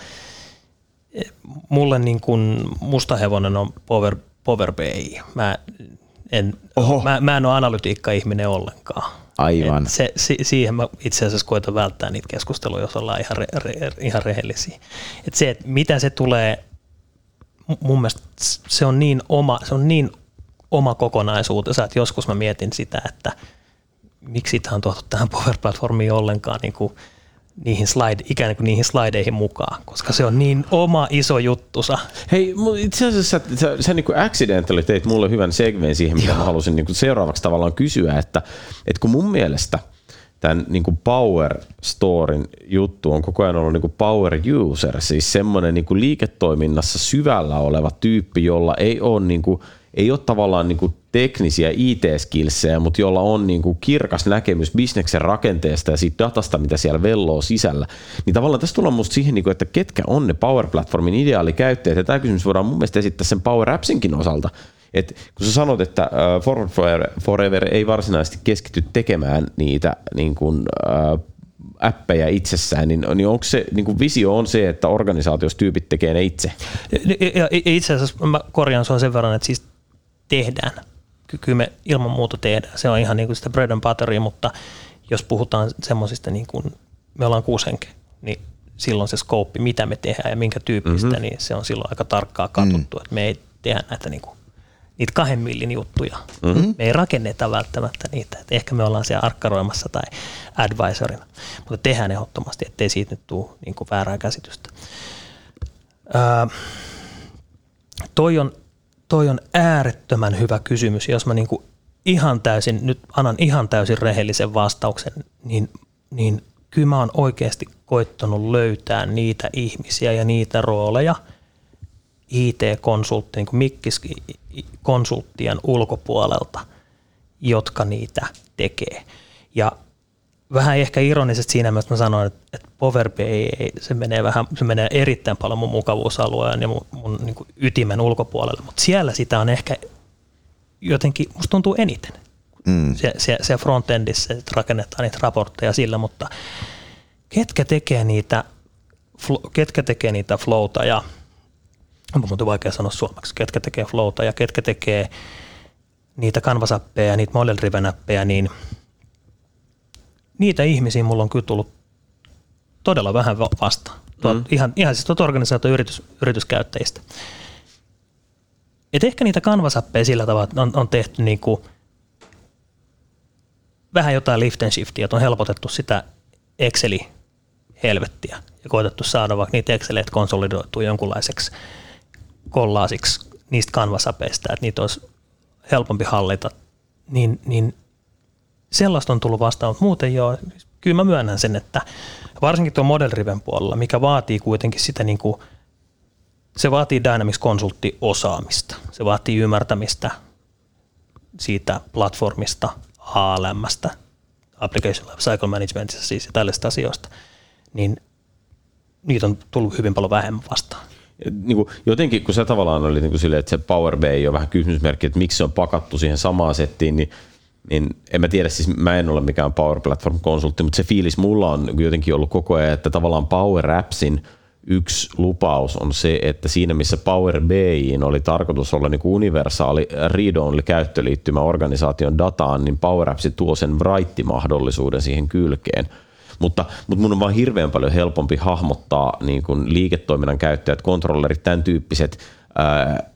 mulle niin kuin mustahevonen on Power, Power Bay. Mä en, Oho. Mä, mä en ole analytiikka-ihminen ollenkaan. Aivan. se, si, siihen mä itse asiassa koitan välttää niitä keskusteluja, jos ollaan ihan, re, re, ihan rehellisiä. Et se, että mitä se tulee, mun mielestä se on niin oma, se on niin oma kokonaisuutensa, että joskus mä mietin sitä, että miksi tämä on tuotu tähän Power Platformiin ollenkaan niin kuin – niihin slide, ikään kuin niihin slideihin mukaan, koska se on niin oma iso juttusa. Hei, itse asiassa sä, sä, sä niin accidentally teit mulle hyvän segmeen siihen, mitä Joo. mä halusin niin seuraavaksi tavallaan kysyä, että, että kun mun mielestä tämän niin kuin Power Storin juttu on koko ajan ollut niin kuin Power User, siis semmoinen niin kuin liiketoiminnassa syvällä oleva tyyppi, jolla ei ole niin kuin – ei ole tavallaan niin kuin teknisiä IT-skillsejä, mutta jolla on niin kuin kirkas näkemys bisneksen rakenteesta ja siitä datasta, mitä siellä velloo sisällä, niin tavallaan tässä tullaan musta siihen, niin kuin, että ketkä on ne Power Platformin ideaalikäyttäjät, ja tämä kysymys voidaan mun mielestä esittää sen Power Appsinkin osalta, et kun sä sanot, että Forward Forever ei varsinaisesti keskity tekemään niitä niin kuin, appeja itsessään, niin, niin onko se, niin kuin visio on se, että organisaatiossa tyypit tekee ne itse? Ja itse asiassa mä korjaan sua sen verran, että siis tehdään. Kyllä me ilman muuta tehdään. Se on ihan niin kuin sitä bread and butteria, mutta jos puhutaan semmoisista, niin kuin me ollaan kuusi henkeä, niin silloin se skooppi, mitä me tehdään ja minkä tyyppistä, mm-hmm. niin se on silloin aika tarkkaa katsottu, mm. että me ei tehdä näitä niin kuin, niitä kahden millin juttuja. Mm-hmm. Me ei rakenneta välttämättä niitä. Et ehkä me ollaan siellä arkkaroimassa tai advisorina, mutta tehdään ehdottomasti, ettei siitä nyt tule niin kuin väärää käsitystä. Öö, toi on toi on äärettömän hyvä kysymys. Jos mä niin kuin ihan täysin, nyt annan ihan täysin rehellisen vastauksen, niin, niin kyllä mä oon oikeasti koittanut löytää niitä ihmisiä ja niitä rooleja IT-konsultti, niin Mikkis-konsulttien ulkopuolelta, jotka niitä tekee. Ja vähän ehkä ironisesti siinä että mä sanoin, että, että Power BI, se menee, vähän, se menee erittäin paljon mun mukavuusalueen ja mun, mun niin ytimen ulkopuolelle, mutta siellä sitä on ehkä jotenkin, musta tuntuu eniten. Mm. Se, se, se frontendissä että rakennetaan niitä raportteja sillä, mutta ketkä tekee niitä, ketkä tekee niitä flowta ja onpa muuten vaikea sanoa suomeksi, ketkä tekee flowta ja ketkä tekee niitä kanvasappeja ja niitä model driven niin niitä ihmisiä mulla on kyllä tullut todella vähän vastaan. Mm. Ihan, ihan siis tuolta organisaatio yritys, yrityskäyttäjistä. Et ehkä niitä kanvasappeja sillä tavalla, että on, on tehty niin kuin vähän jotain lift and shiftia, että on helpotettu sitä Exceli helvettiä ja koetettu saada vaikka niitä Exceleitä konsolidoitua jonkunlaiseksi kollaasiksi niistä kanvasapeista, että niitä olisi helpompi hallita, niin, niin sellaista on tullut vastaan, mutta muuten joo, kyllä mä myönnän sen, että varsinkin tuon model puolella, mikä vaatii kuitenkin sitä niin kuin, se vaatii Dynamics osaamista, se vaatii ymmärtämistä siitä platformista, ALMstä, Application Life Cycle Managementissa siis ja tällaisista asioista, niin niitä on tullut hyvin paljon vähemmän vastaan. Niin kuin, jotenkin kun se tavallaan oli niin kuin sille, että se Power BI on vähän kysymysmerkki, että miksi se on pakattu siihen samaan settiin, niin niin en mä tiedä, siis mä en ole mikään Power Platform-konsultti, mutta se fiilis mulla on jotenkin ollut koko ajan, että tavallaan Power Appsin yksi lupaus on se, että siinä missä Power BI oli tarkoitus olla niin kuin universaali read-only käyttöliittymä organisaation dataan, niin Power Apps tuo sen write-mahdollisuuden siihen kylkeen. Mutta, mutta mun on vaan hirveän paljon helpompi hahmottaa niin kuin liiketoiminnan käyttäjät, kontrollerit, tämän tyyppiset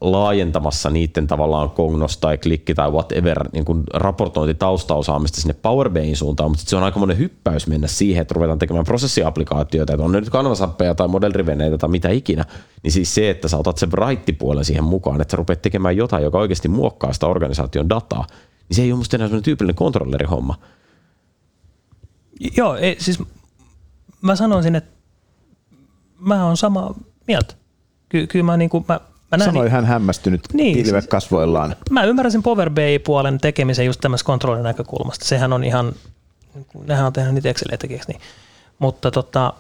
laajentamassa niiden tavallaan kongnos tai klikki tai whatever niin kuin raportointi taustaosaamista sinne Power BIin suuntaan, mutta se on aika monen hyppäys mennä siihen, että ruvetaan tekemään prosessiaplikaatioita, että on ne nyt kanvasappeja tai model tai mitä ikinä, niin siis se, että sä otat sen bright-puolen siihen mukaan, että sä rupeat tekemään jotain, joka oikeasti muokkaa sitä organisaation dataa, niin se ei ole musta enää sellainen tyypillinen kontrollerihomma. Joo, ei, siis mä sanoisin, että mä oon sama mieltä. Ky- kyllä mä, niin kuin, mä Mä näin, Sanoi hän hämmästynyt niin, pilve kasvoillaan. Mä ymmärräsin Power BI-puolen tekemisen just tämmöistä kontrollin näkökulmasta. Sehän on ihan, nehän on tehnyt niitä Excel-tekijäksi. Niin. Mutta tota,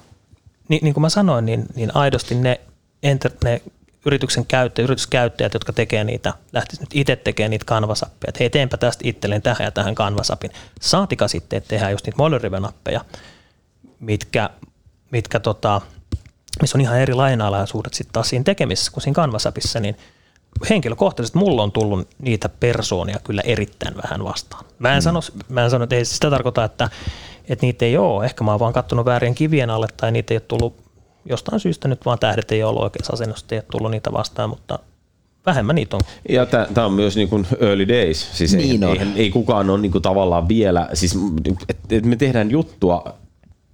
niin, niin kuin mä sanoin, niin, niin aidosti ne, enter, ne yrityksen käyttäjät, yrityskäyttäjät, jotka tekee niitä, lähtisivät nyt itse tekemään niitä kanvasappeja, että hei teenpä tästä itselleen tähän ja tähän kanvasapin. Saatika sitten, että tehdään just niitä model mitkä, mitkä tota, missä on ihan eri lainalaisuudet sitten taas siinä tekemisessä kuin siinä Canvasapissa, niin henkilökohtaisesti mulla on tullut niitä persoonia kyllä erittäin vähän vastaan. Mä en, mm. sano, mä en sano, että ei sitä tarkoita, että, että niitä ei ole. Ehkä mä oon vaan katsonut väärien kivien alle tai niitä ei ole tullut jostain syystä nyt vaan tähdet ei ole ollut oikeassa asennossa, ei ole tullut niitä vastaan, mutta vähemmän niitä on. Ja tämä on myös niin kuin early days, siis niin ei, ei, ei kukaan ole niin kuin tavallaan vielä, siis että et me tehdään juttua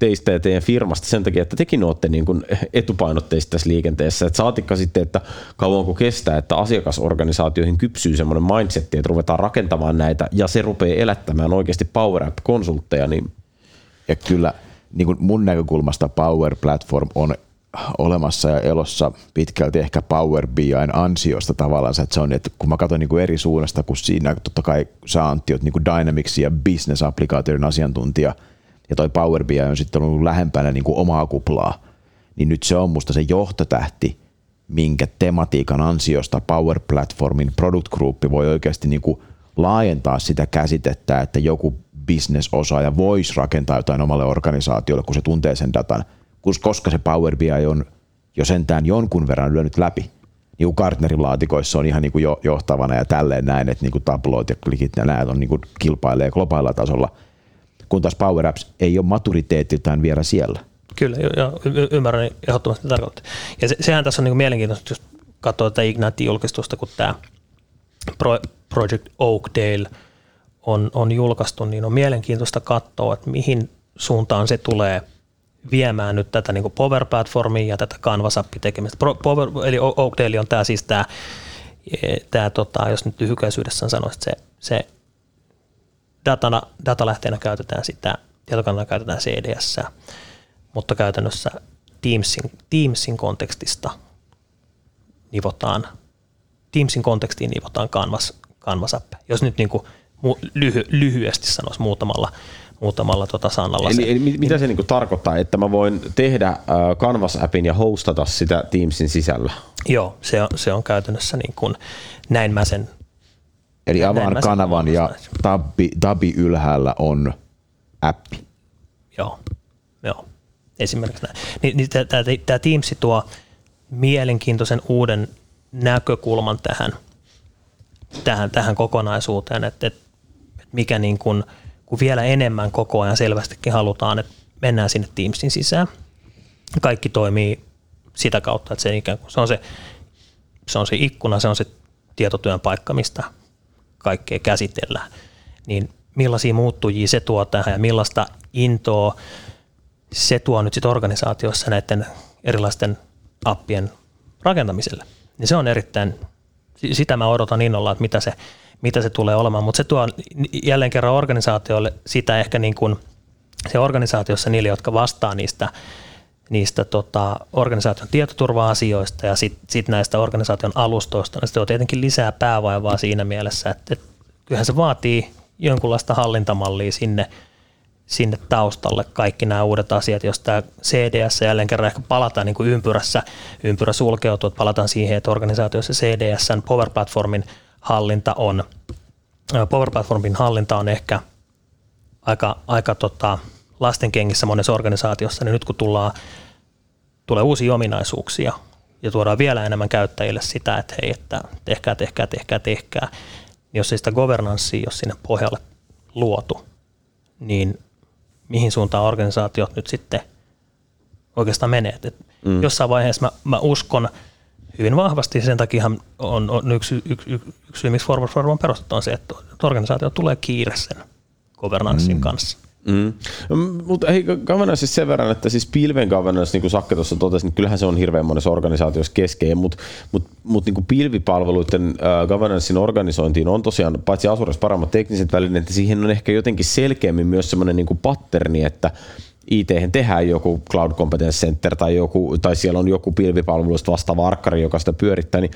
teistä ja teidän firmasta sen takia, että tekin olette niin kuin etupainotteisesti tässä liikenteessä. Että saatikka sitten, että kauanko kestää, että asiakasorganisaatioihin kypsyy semmoinen mindsetti, että ruvetaan rakentamaan näitä ja se rupeaa elättämään oikeasti Power App-konsultteja. Niin... Ja kyllä niin kuin mun näkökulmasta Power Platform on olemassa ja elossa pitkälti ehkä Power BIn ansiosta tavallaan, että se on, että kun mä katson niin kuin eri suunnasta, kun siinä totta kai sä Antti oot niin kuin Dynamics ja business-applikaatioiden asiantuntija – ja toi Power BI on sitten ollut lähempänä niin kuin omaa kuplaa, niin nyt se on musta se johtotähti, minkä tematiikan ansiosta Power Platformin product group voi oikeasti niin kuin laajentaa sitä käsitettä, että joku business-osaaja voisi rakentaa jotain omalle organisaatiolle, kun se tuntee sen datan, koska se Power BI on jo sentään jonkun verran lyönyt läpi. Niin Gartnerin laatikoissa on ihan niin kuin jo, johtavana ja tälleen näin, että niin kuin tabloit ja klikit ja näet on niin kuin kilpailee globaalilla tasolla – kun taas Power Apps ei ole maturiteetiltaan vielä siellä. Kyllä, jo, y- ymmärrän ehdottomasti tarkoittaa. Ja se, sehän tässä on niin mielenkiintoista, jos katsoo tätä Ignite-julkistusta, kun tämä Project Oakdale on, on julkaistu, niin on mielenkiintoista katsoa, että mihin suuntaan se tulee viemään nyt tätä niin Power Platformia ja tätä Canvas tekemistä. Power, eli Oakdale on tämä siis tämä, tämä tota, jos nyt lyhykäisyydessään sanoisi, että se, se datana, datalähteenä käytetään sitä, tietokannalla käytetään CDS, mutta käytännössä Teamsin, Teamsin kontekstista nivotaan, Teamsin kontekstiin nivotaan Canvas, Canvas app. Jos nyt niin kuin lyhy, lyhyesti sanoisi muutamalla, muutamalla tota sanalla. Eli, eli mitä se niin tarkoittaa, että mä voin tehdä äh, Canvas-appin ja hostata sitä Teamsin sisällä? Joo, se on, se on käytännössä niin kuin, näin mä sen Eli avaan kanavan ja tabbi, tabbi ylhäällä on appi. Joo, joo. esimerkiksi näin. Niin, niin tämä Teams tuo mielenkiintoisen uuden näkökulman tähän, tähän, tähän kokonaisuuteen, että, että mikä niin kuin, kun vielä enemmän koko ajan selvästikin halutaan, että mennään sinne Teamsin sisään. Kaikki toimii sitä kautta, että se, ikään kuin, se, on se, se on se ikkuna, se on se tietotyön paikka, mistä kaikkea käsitellään. Niin millaisia muuttujia se tuo tähän ja millaista intoa se tuo nyt sitten organisaatiossa näiden erilaisten appien rakentamiselle. Niin se on erittäin, sitä mä odotan innolla, että mitä se, mitä se tulee olemaan, mutta se tuo jälleen kerran organisaatioille sitä ehkä niin kuin se organisaatiossa niille, jotka vastaa niistä, niistä tota, organisaation tietoturva-asioista ja sitten sit näistä organisaation alustoista, niin se tuo tietenkin lisää päävaivaa siinä mielessä, että, että kyllähän se vaatii jonkunlaista hallintamallia sinne, sinne taustalle kaikki nämä uudet asiat, jos tämä CDS jälleen kerran ehkä palataan niin kuin ympyrässä, ympyrä sulkeutuu, että palataan siihen, että organisaatiossa CDSn Power Platformin hallinta on, Power Platformin hallinta on ehkä aika, aika tota, lastenkengissä monessa organisaatiossa, niin nyt kun tullaan, tulee uusia ominaisuuksia ja tuodaan vielä enemmän käyttäjille sitä, että hei, että tehkää, tehkää, tehkää, tehkää, niin jos ei sitä governanssia jos sinne pohjalle luotu, niin mihin suuntaan organisaatiot nyt sitten oikeastaan menee. Et mm. Jossain vaiheessa mä, mä uskon hyvin vahvasti, sen takia on, on yksi, yksi, yksi, yksi syy, miksi Forward Forward on perustettu, on se, että organisaatio tulee kiire sen governanssin mm. kanssa. Mm. Mutta hei, governance siis sen verran, että siis pilven governance, niin kuin Sakke tuossa totesi, niin kyllähän se on hirveän monessa organisaatiossa keskeinen, mutta mut, mut niin pilvipalveluiden uh, governancein organisointiin on tosiaan paitsi Asurissa paremmat tekniset välineet, että siihen on ehkä jotenkin selkeämmin myös semmoinen niin patterni, että IT tehdään joku Cloud Competence Center tai, joku, tai siellä on joku pilvipalveluista vastaava arkkari, joka sitä pyörittää, niin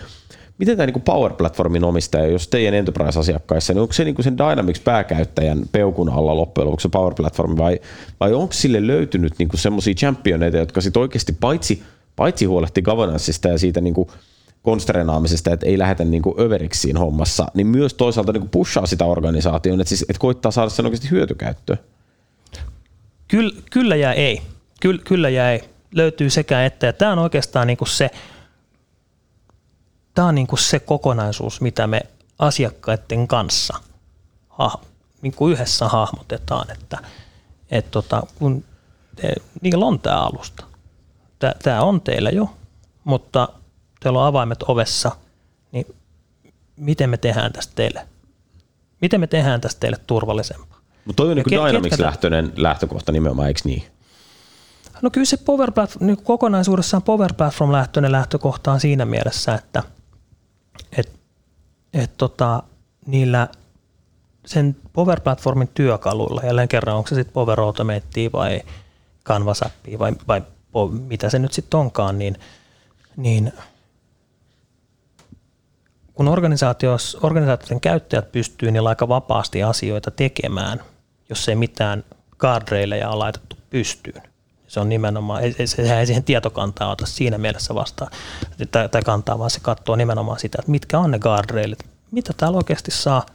miten tämä niin Power Platformin omistaja, jos teidän enterprise-asiakkaissa, niin onko se niin sen Dynamics pääkäyttäjän peukun alla loppujen lopuksi Power Platform vai, vai onko sille löytynyt niin semmoisia championeita, jotka sitten oikeasti paitsi, paitsi huolehti governanceista ja siitä niin konstrenaamisesta, että ei lähetä niin överiksi siinä hommassa, niin myös toisaalta niin pushaa sitä organisaation, että, siis, että koittaa saada sen oikeasti hyötykäyttöön. Kyllä, kyllä ja ei. Kyllä, kyllä ja ei. Löytyy sekä että. Ja tämä on oikeastaan niin se, tämä on niin kuin se kokonaisuus, mitä me asiakkaiden kanssa ha, niin kuin yhdessä hahmotetaan, että, että tota, kun te, niillä on tämä alusta. Tämä on teillä jo, mutta teillä on avaimet ovessa, niin miten me tehdään tästä teille? Miten me tehdään tästä teille turvallisempaa? Mutta toi on niin Dynamics-lähtöinen lähtökohta nimenomaan, eikö niin? No kyllä se Power Platform, niin kokonaisuudessaan Power Platform-lähtöinen lähtökohta on siinä mielessä, että et, et tota, niillä sen Power Platformin työkaluilla, jälleen kerran onko se sitten Power Automate vai Canvas Appi vai, vai mitä se nyt sitten onkaan, niin, niin kun organisaatioiden käyttäjät pystyy niillä aika vapaasti asioita tekemään – jos ei mitään guardraileja ole laitettu pystyyn. Se on nimenomaan, sehän ei siihen tietokantaa ota siinä mielessä vastaan, tai kantaa, vaan se katsoo nimenomaan sitä, että mitkä on ne guardrailit, mitä täällä oikeasti saa,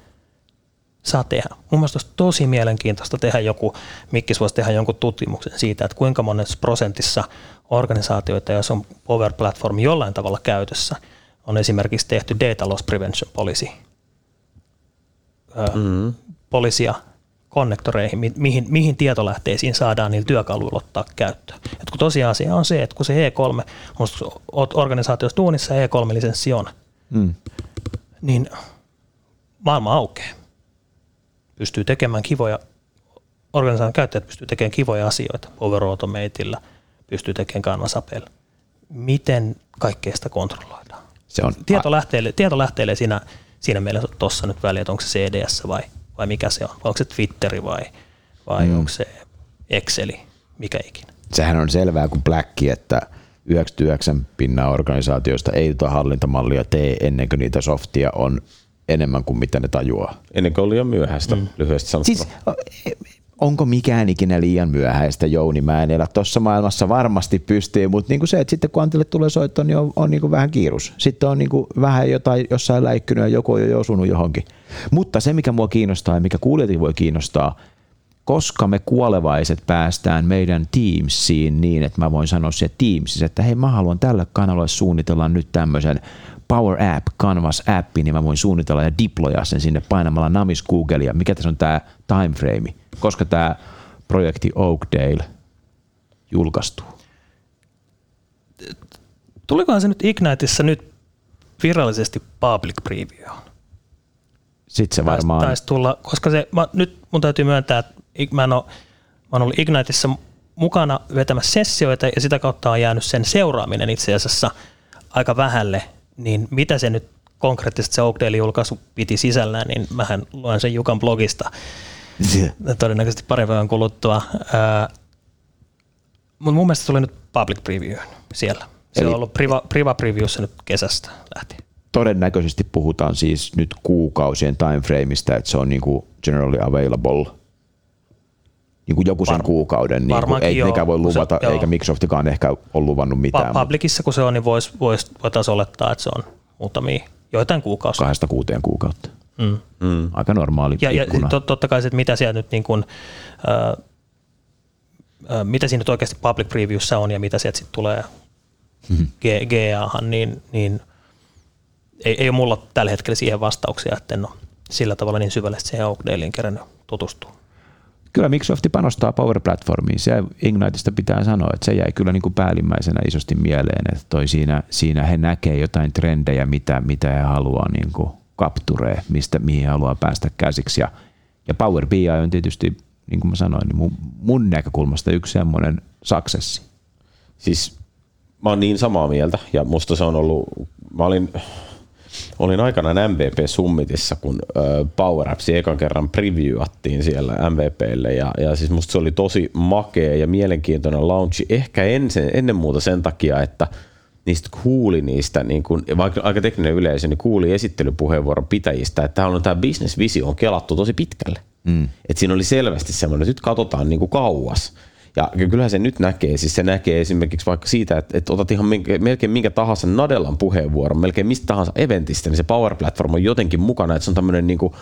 saa tehdä. Mun mielestä olisi tosi mielenkiintoista tehdä joku, Mikkis voisi tehdä jonkun tutkimuksen siitä, että kuinka monessa prosentissa organisaatioita, jos on Power Platform jollain tavalla käytössä, on esimerkiksi tehty Data Loss Prevention Policy, mm. poliisia konnektoreihin, mihin, mihin tietolähteisiin saadaan niillä työkaluilla ottaa käyttöön. Et kun tosiasia on se, että kun se E3, olet organisaatiossa tuunissa E3-lisenssi on, mm. niin maailma aukeaa. Pystyy tekemään kivoja, organisaation käyttäjät pystyy tekemään kivoja asioita Power Automateilla, pystyy tekemään Canvasapella. Miten kaikkea sitä kontrolloidaan? Se on tieto, lähteelle, tieto lähteelle siinä, siinä mielessä tuossa nyt väliä, että onko se CDS vai – vai mikä se on? Onko se Twitteri vai, vai mm. onko se Exceli, mikä ikinä? Sehän on selvää kuin Black, että 99 pinnaa organisaatioista ei tuota hallintamallia tee ennen kuin niitä softia on enemmän kuin mitä ne tajuaa. Ennen kuin oli jo myöhäistä, mm. lyhyesti sanottuna. Siis onko mikään ikinä liian myöhäistä, Jouni? Mä en elä tuossa maailmassa varmasti pystyy, mutta niin kuin se, että sitten kun Antille tulee soitto, niin on, on niin kuin vähän kiirus. Sitten on niin kuin vähän jotain jossain läikkynyt ja joku on jo osunut johonkin. Mutta se, mikä mua kiinnostaa ja mikä kuulijat voi kiinnostaa, koska me kuolevaiset päästään meidän Teamsiin niin, että mä voin sanoa se Teamsissa, että hei mä haluan tällä kanavalle suunnitella nyt tämmöisen Power App, Canvas appi, niin mä voin suunnitella ja deploya sen sinne painamalla namis Googlea. Mikä tässä on tämä timeframe? Koska tämä projekti Oakdale julkaistuu? Tulikohan se nyt Igniteissa nyt virallisesti public preview? Sitten se varmaan... Taisi tulla, koska se, mä, nyt mun täytyy myöntää, että mä en ole, mä oon ollut Igniteissa mukana vetämässä sessioita ja sitä kautta on jäänyt sen seuraaminen itse asiassa aika vähälle, niin mitä se nyt konkreettisesti se Oakdale-julkaisu piti sisällään, niin mähän luen sen Jukan blogista todennäköisesti pari päivän kuluttua. Mutta mun mielestä se tuli nyt public preview siellä. Se Eli on ollut priva, priva previewssa nyt kesästä lähtien. Todennäköisesti puhutaan siis nyt kuukausien timeframeista, että se on niin kuin generally available niin kuin joku sen Var, kuukauden, niin kuin, ei mikä voi luvata, se, eikä Microsoftikaan ehkä ole luvannut mitään. Pa- publicissa kun se on, niin voisi vois, vois olettaa, että se on muutamia, joitain kuukausia. Kahdesta kuuteen kuukautta. Mm. Mm. Aika normaali Ja, ja tot, totta kai se, että mitä siellä nyt niin kuin, äh, äh, mitä siinä nyt oikeasti public previewssä on ja mitä sieltä sitten tulee mm-hmm. GAhan, niin, niin ei, ei ole mulla tällä hetkellä siihen vastauksia, että en ole sillä tavalla niin syvällisesti siihen Oakdalein kerännyt tutustua. Kyllä Microsoft panostaa Power Platformiin. Se Igniteista pitää sanoa, että se jäi kyllä niin kuin päällimmäisenä isosti mieleen, että toi siinä, siinä he näkee jotain trendejä, mitä, mitä he haluaa niin kuin kapturee, mistä, mihin haluaa päästä käsiksi. Ja, ja Power BI on tietysti, niin kuin mä sanoin, niin mun, mun näkökulmasta yksi semmoinen successi. Siis mä oon niin samaa mieltä ja musta se on ollut, mä olin, olin aikanaan MVP Summitissa, kun Power Apps ekan kerran previewattiin siellä MVPlle ja, ja siis musta se oli tosi makea ja mielenkiintoinen launchi, ehkä ensin, ennen muuta sen takia, että – niistä kuuli niistä, niin kun, vaikka aika tekninen yleisö, niin kuuli esittelypuheenvuoron pitäjistä, että on tämä business-visio on kelattu tosi pitkälle. Mm. Et siinä oli selvästi semmoinen, että nyt katsotaan niin kuin kauas. Ja kyllähän se nyt näkee, siis se näkee esimerkiksi vaikka siitä, että, että otat ihan melkein minkä tahansa Nadellan puheenvuoron, melkein mistä tahansa eventistä, niin se Power Platform on jotenkin mukana, että se on tämmöinen niin kuin,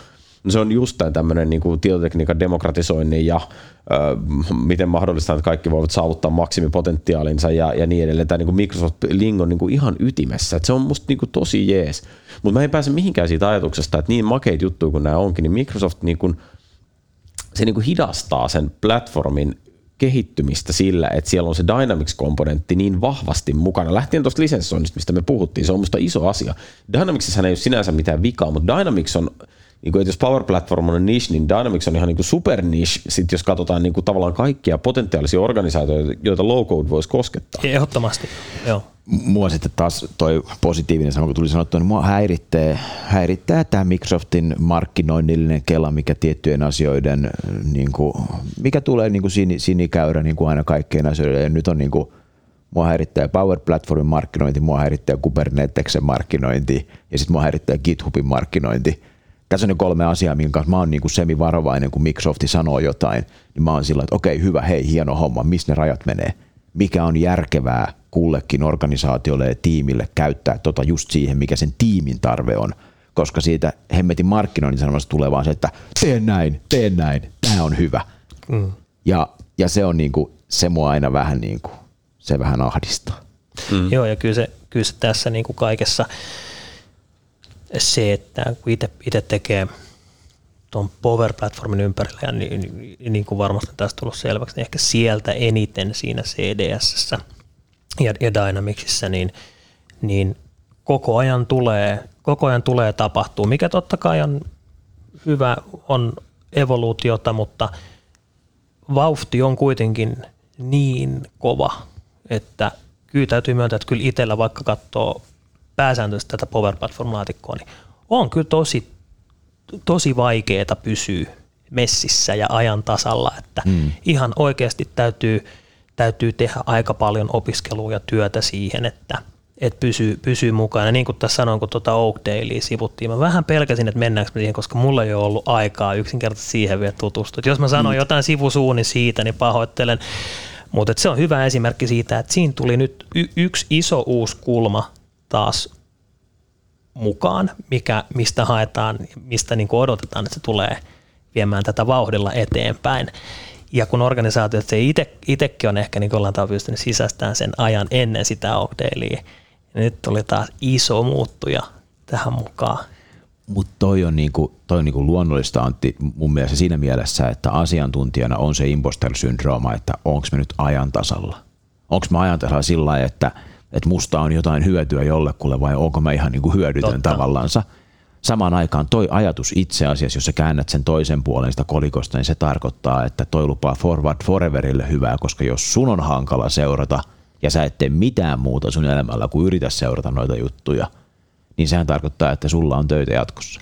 No se on just tämmöinen niin kuin tietotekniikan demokratisoinnin ja ö, miten mahdollista, että kaikki voivat saavuttaa maksimipotentiaalinsa ja, ja niin edelleen. Tämä niin kuin Microsoft Ling on niin kuin ihan ytimessä. Että se on musta niin kuin tosi jees. Mutta mä en pääse mihinkään siitä ajatuksesta, että niin makeita juttuja kuin nämä onkin, niin Microsoft niin kuin, se niin kuin hidastaa sen platformin kehittymistä sillä, että siellä on se Dynamics-komponentti niin vahvasti mukana. Lähtien tuosta lisenssoinnista, mistä me puhuttiin, se on musta iso asia. Dynamicsissa ei ole sinänsä mitään vikaa, mutta Dynamics on niin kuin, että jos Power Platform on niche, niin Dynamics on ihan niin kuin super niche, sit jos katsotaan niin kuin tavallaan kaikkia potentiaalisia organisaatioita, joita low code voisi koskettaa. Ehdottomasti, joo. Mua sitten taas toi positiivinen sama, kun tuli sanottua, niin mua häiritsee, häirittää tämä Microsoftin markkinoinnillinen kela, mikä tiettyjen asioiden, niin kuin, mikä tulee niin kuin sinikäyrä niin kuin aina kaikkien asioiden. Ja nyt on niin kuin, mua häirittää Power Platformin markkinointi, mua häirittää Kubernetesen markkinointi ja sitten mua häirittää GitHubin markkinointi tässä on ne kolme asiaa, minkä kanssa mä oon niin kuin semi-varovainen, kun Microsofti sanoo jotain, niin mä oon sillä että okei, hyvä, hei, hieno homma, missä ne rajat menee? Mikä on järkevää kullekin organisaatiolle ja tiimille käyttää tota just siihen, mikä sen tiimin tarve on, koska siitä hemmetin markkinoinnin sanomasta tulee vaan se, että tee näin, tee näin, tämä on hyvä. Mm. Ja, ja se on niin kuin, se mua aina vähän niin kuin, se vähän ahdistaa. Mm. Joo, ja kyllä se, kyllä se tässä niin kuin kaikessa – se, että kun itse tekee tuon Power Platformin ympärillä, ja niin, niin, niin kuin varmasti tästä tullut selväksi, niin ehkä sieltä eniten siinä CDS ja, ja Dynamicsissa, niin, niin koko ajan tulee, koko ajan tulee tapahtuu, mikä totta kai on hyvä, on evoluutiota, mutta vauhti on kuitenkin niin kova, että kyllä täytyy myöntää, että kyllä itsellä vaikka katsoo pääsääntöisesti tätä Power Platform-laatikkoa, niin on kyllä tosi tosi vaikeaa pysyä messissä ja ajan tasalla, että mm. ihan oikeasti täytyy, täytyy tehdä aika paljon opiskelua ja työtä siihen, että et pysyy, pysyy mukana. Niin kuin tässä sanoin, kun tuota Oakdalea sivuttiin, mä vähän pelkäsin, että mennäänkö me siihen, koska mulla ei ole ollut aikaa yksinkertaisesti siihen vielä tutustua. Et jos mä sanon mm. jotain sivusuuni siitä, niin pahoittelen. Mutta se on hyvä esimerkki siitä, että siinä tuli nyt y- yksi iso uusi kulma taas mukaan, mikä, mistä haetaan, mistä niin odotetaan, että se tulee viemään tätä vauhdilla eteenpäin. Ja kun organisaatiot se ite, itsekin on ehkä niin ollaan pystynyt sisästään sen ajan ennen sitä Oakdalea, niin nyt tuli taas iso muuttuja tähän mukaan. Mutta toi on, niinku, toi on niinku luonnollista Antti mun mielestä siinä mielessä, että asiantuntijana on se imposter-syndrooma, että onko me nyt ajan tasalla. Onko mä ajan tasalla sillä lailla, että, että musta on jotain hyötyä jollekulle vai onko mä ihan niinku hyödytön Totta. tavallansa. Samaan aikaan toi ajatus itse asiassa, jos sä käännät sen toisen puolen sitä kolikosta, niin se tarkoittaa, että toi lupaa forward foreverille hyvää, koska jos sun on hankala seurata ja sä et tee mitään muuta sun elämällä kuin yritä seurata noita juttuja – niin sehän tarkoittaa, että sulla on töitä jatkossa.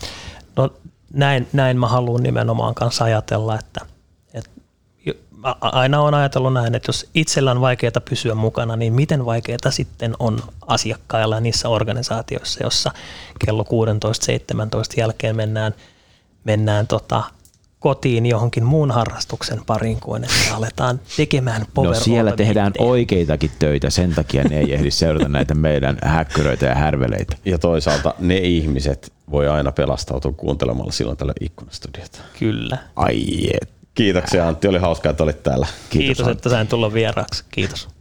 No näin, näin mä haluan nimenomaan kanssa ajatella, että, että aina on ajatellut näin, että jos itsellä on vaikeaa pysyä mukana, niin miten vaikeaa sitten on asiakkailla niissä organisaatioissa, jossa kello 16-17 jälkeen mennään, mennään tota, kotiin johonkin muun harrastuksen pariin kuin että aletaan tekemään power No siellä tehdään oikeitakin töitä, sen takia ne ei ehdi seurata näitä meidän häkkyröitä ja härveleitä. Ja toisaalta ne ihmiset voi aina pelastautua kuuntelemalla silloin tällä ikkunastudiota. Kyllä. Ai et. Kiitoksia Antti, oli hauskaa, että olit täällä. Kiitos, Kiitos että sain tulla vieraaksi. Kiitos.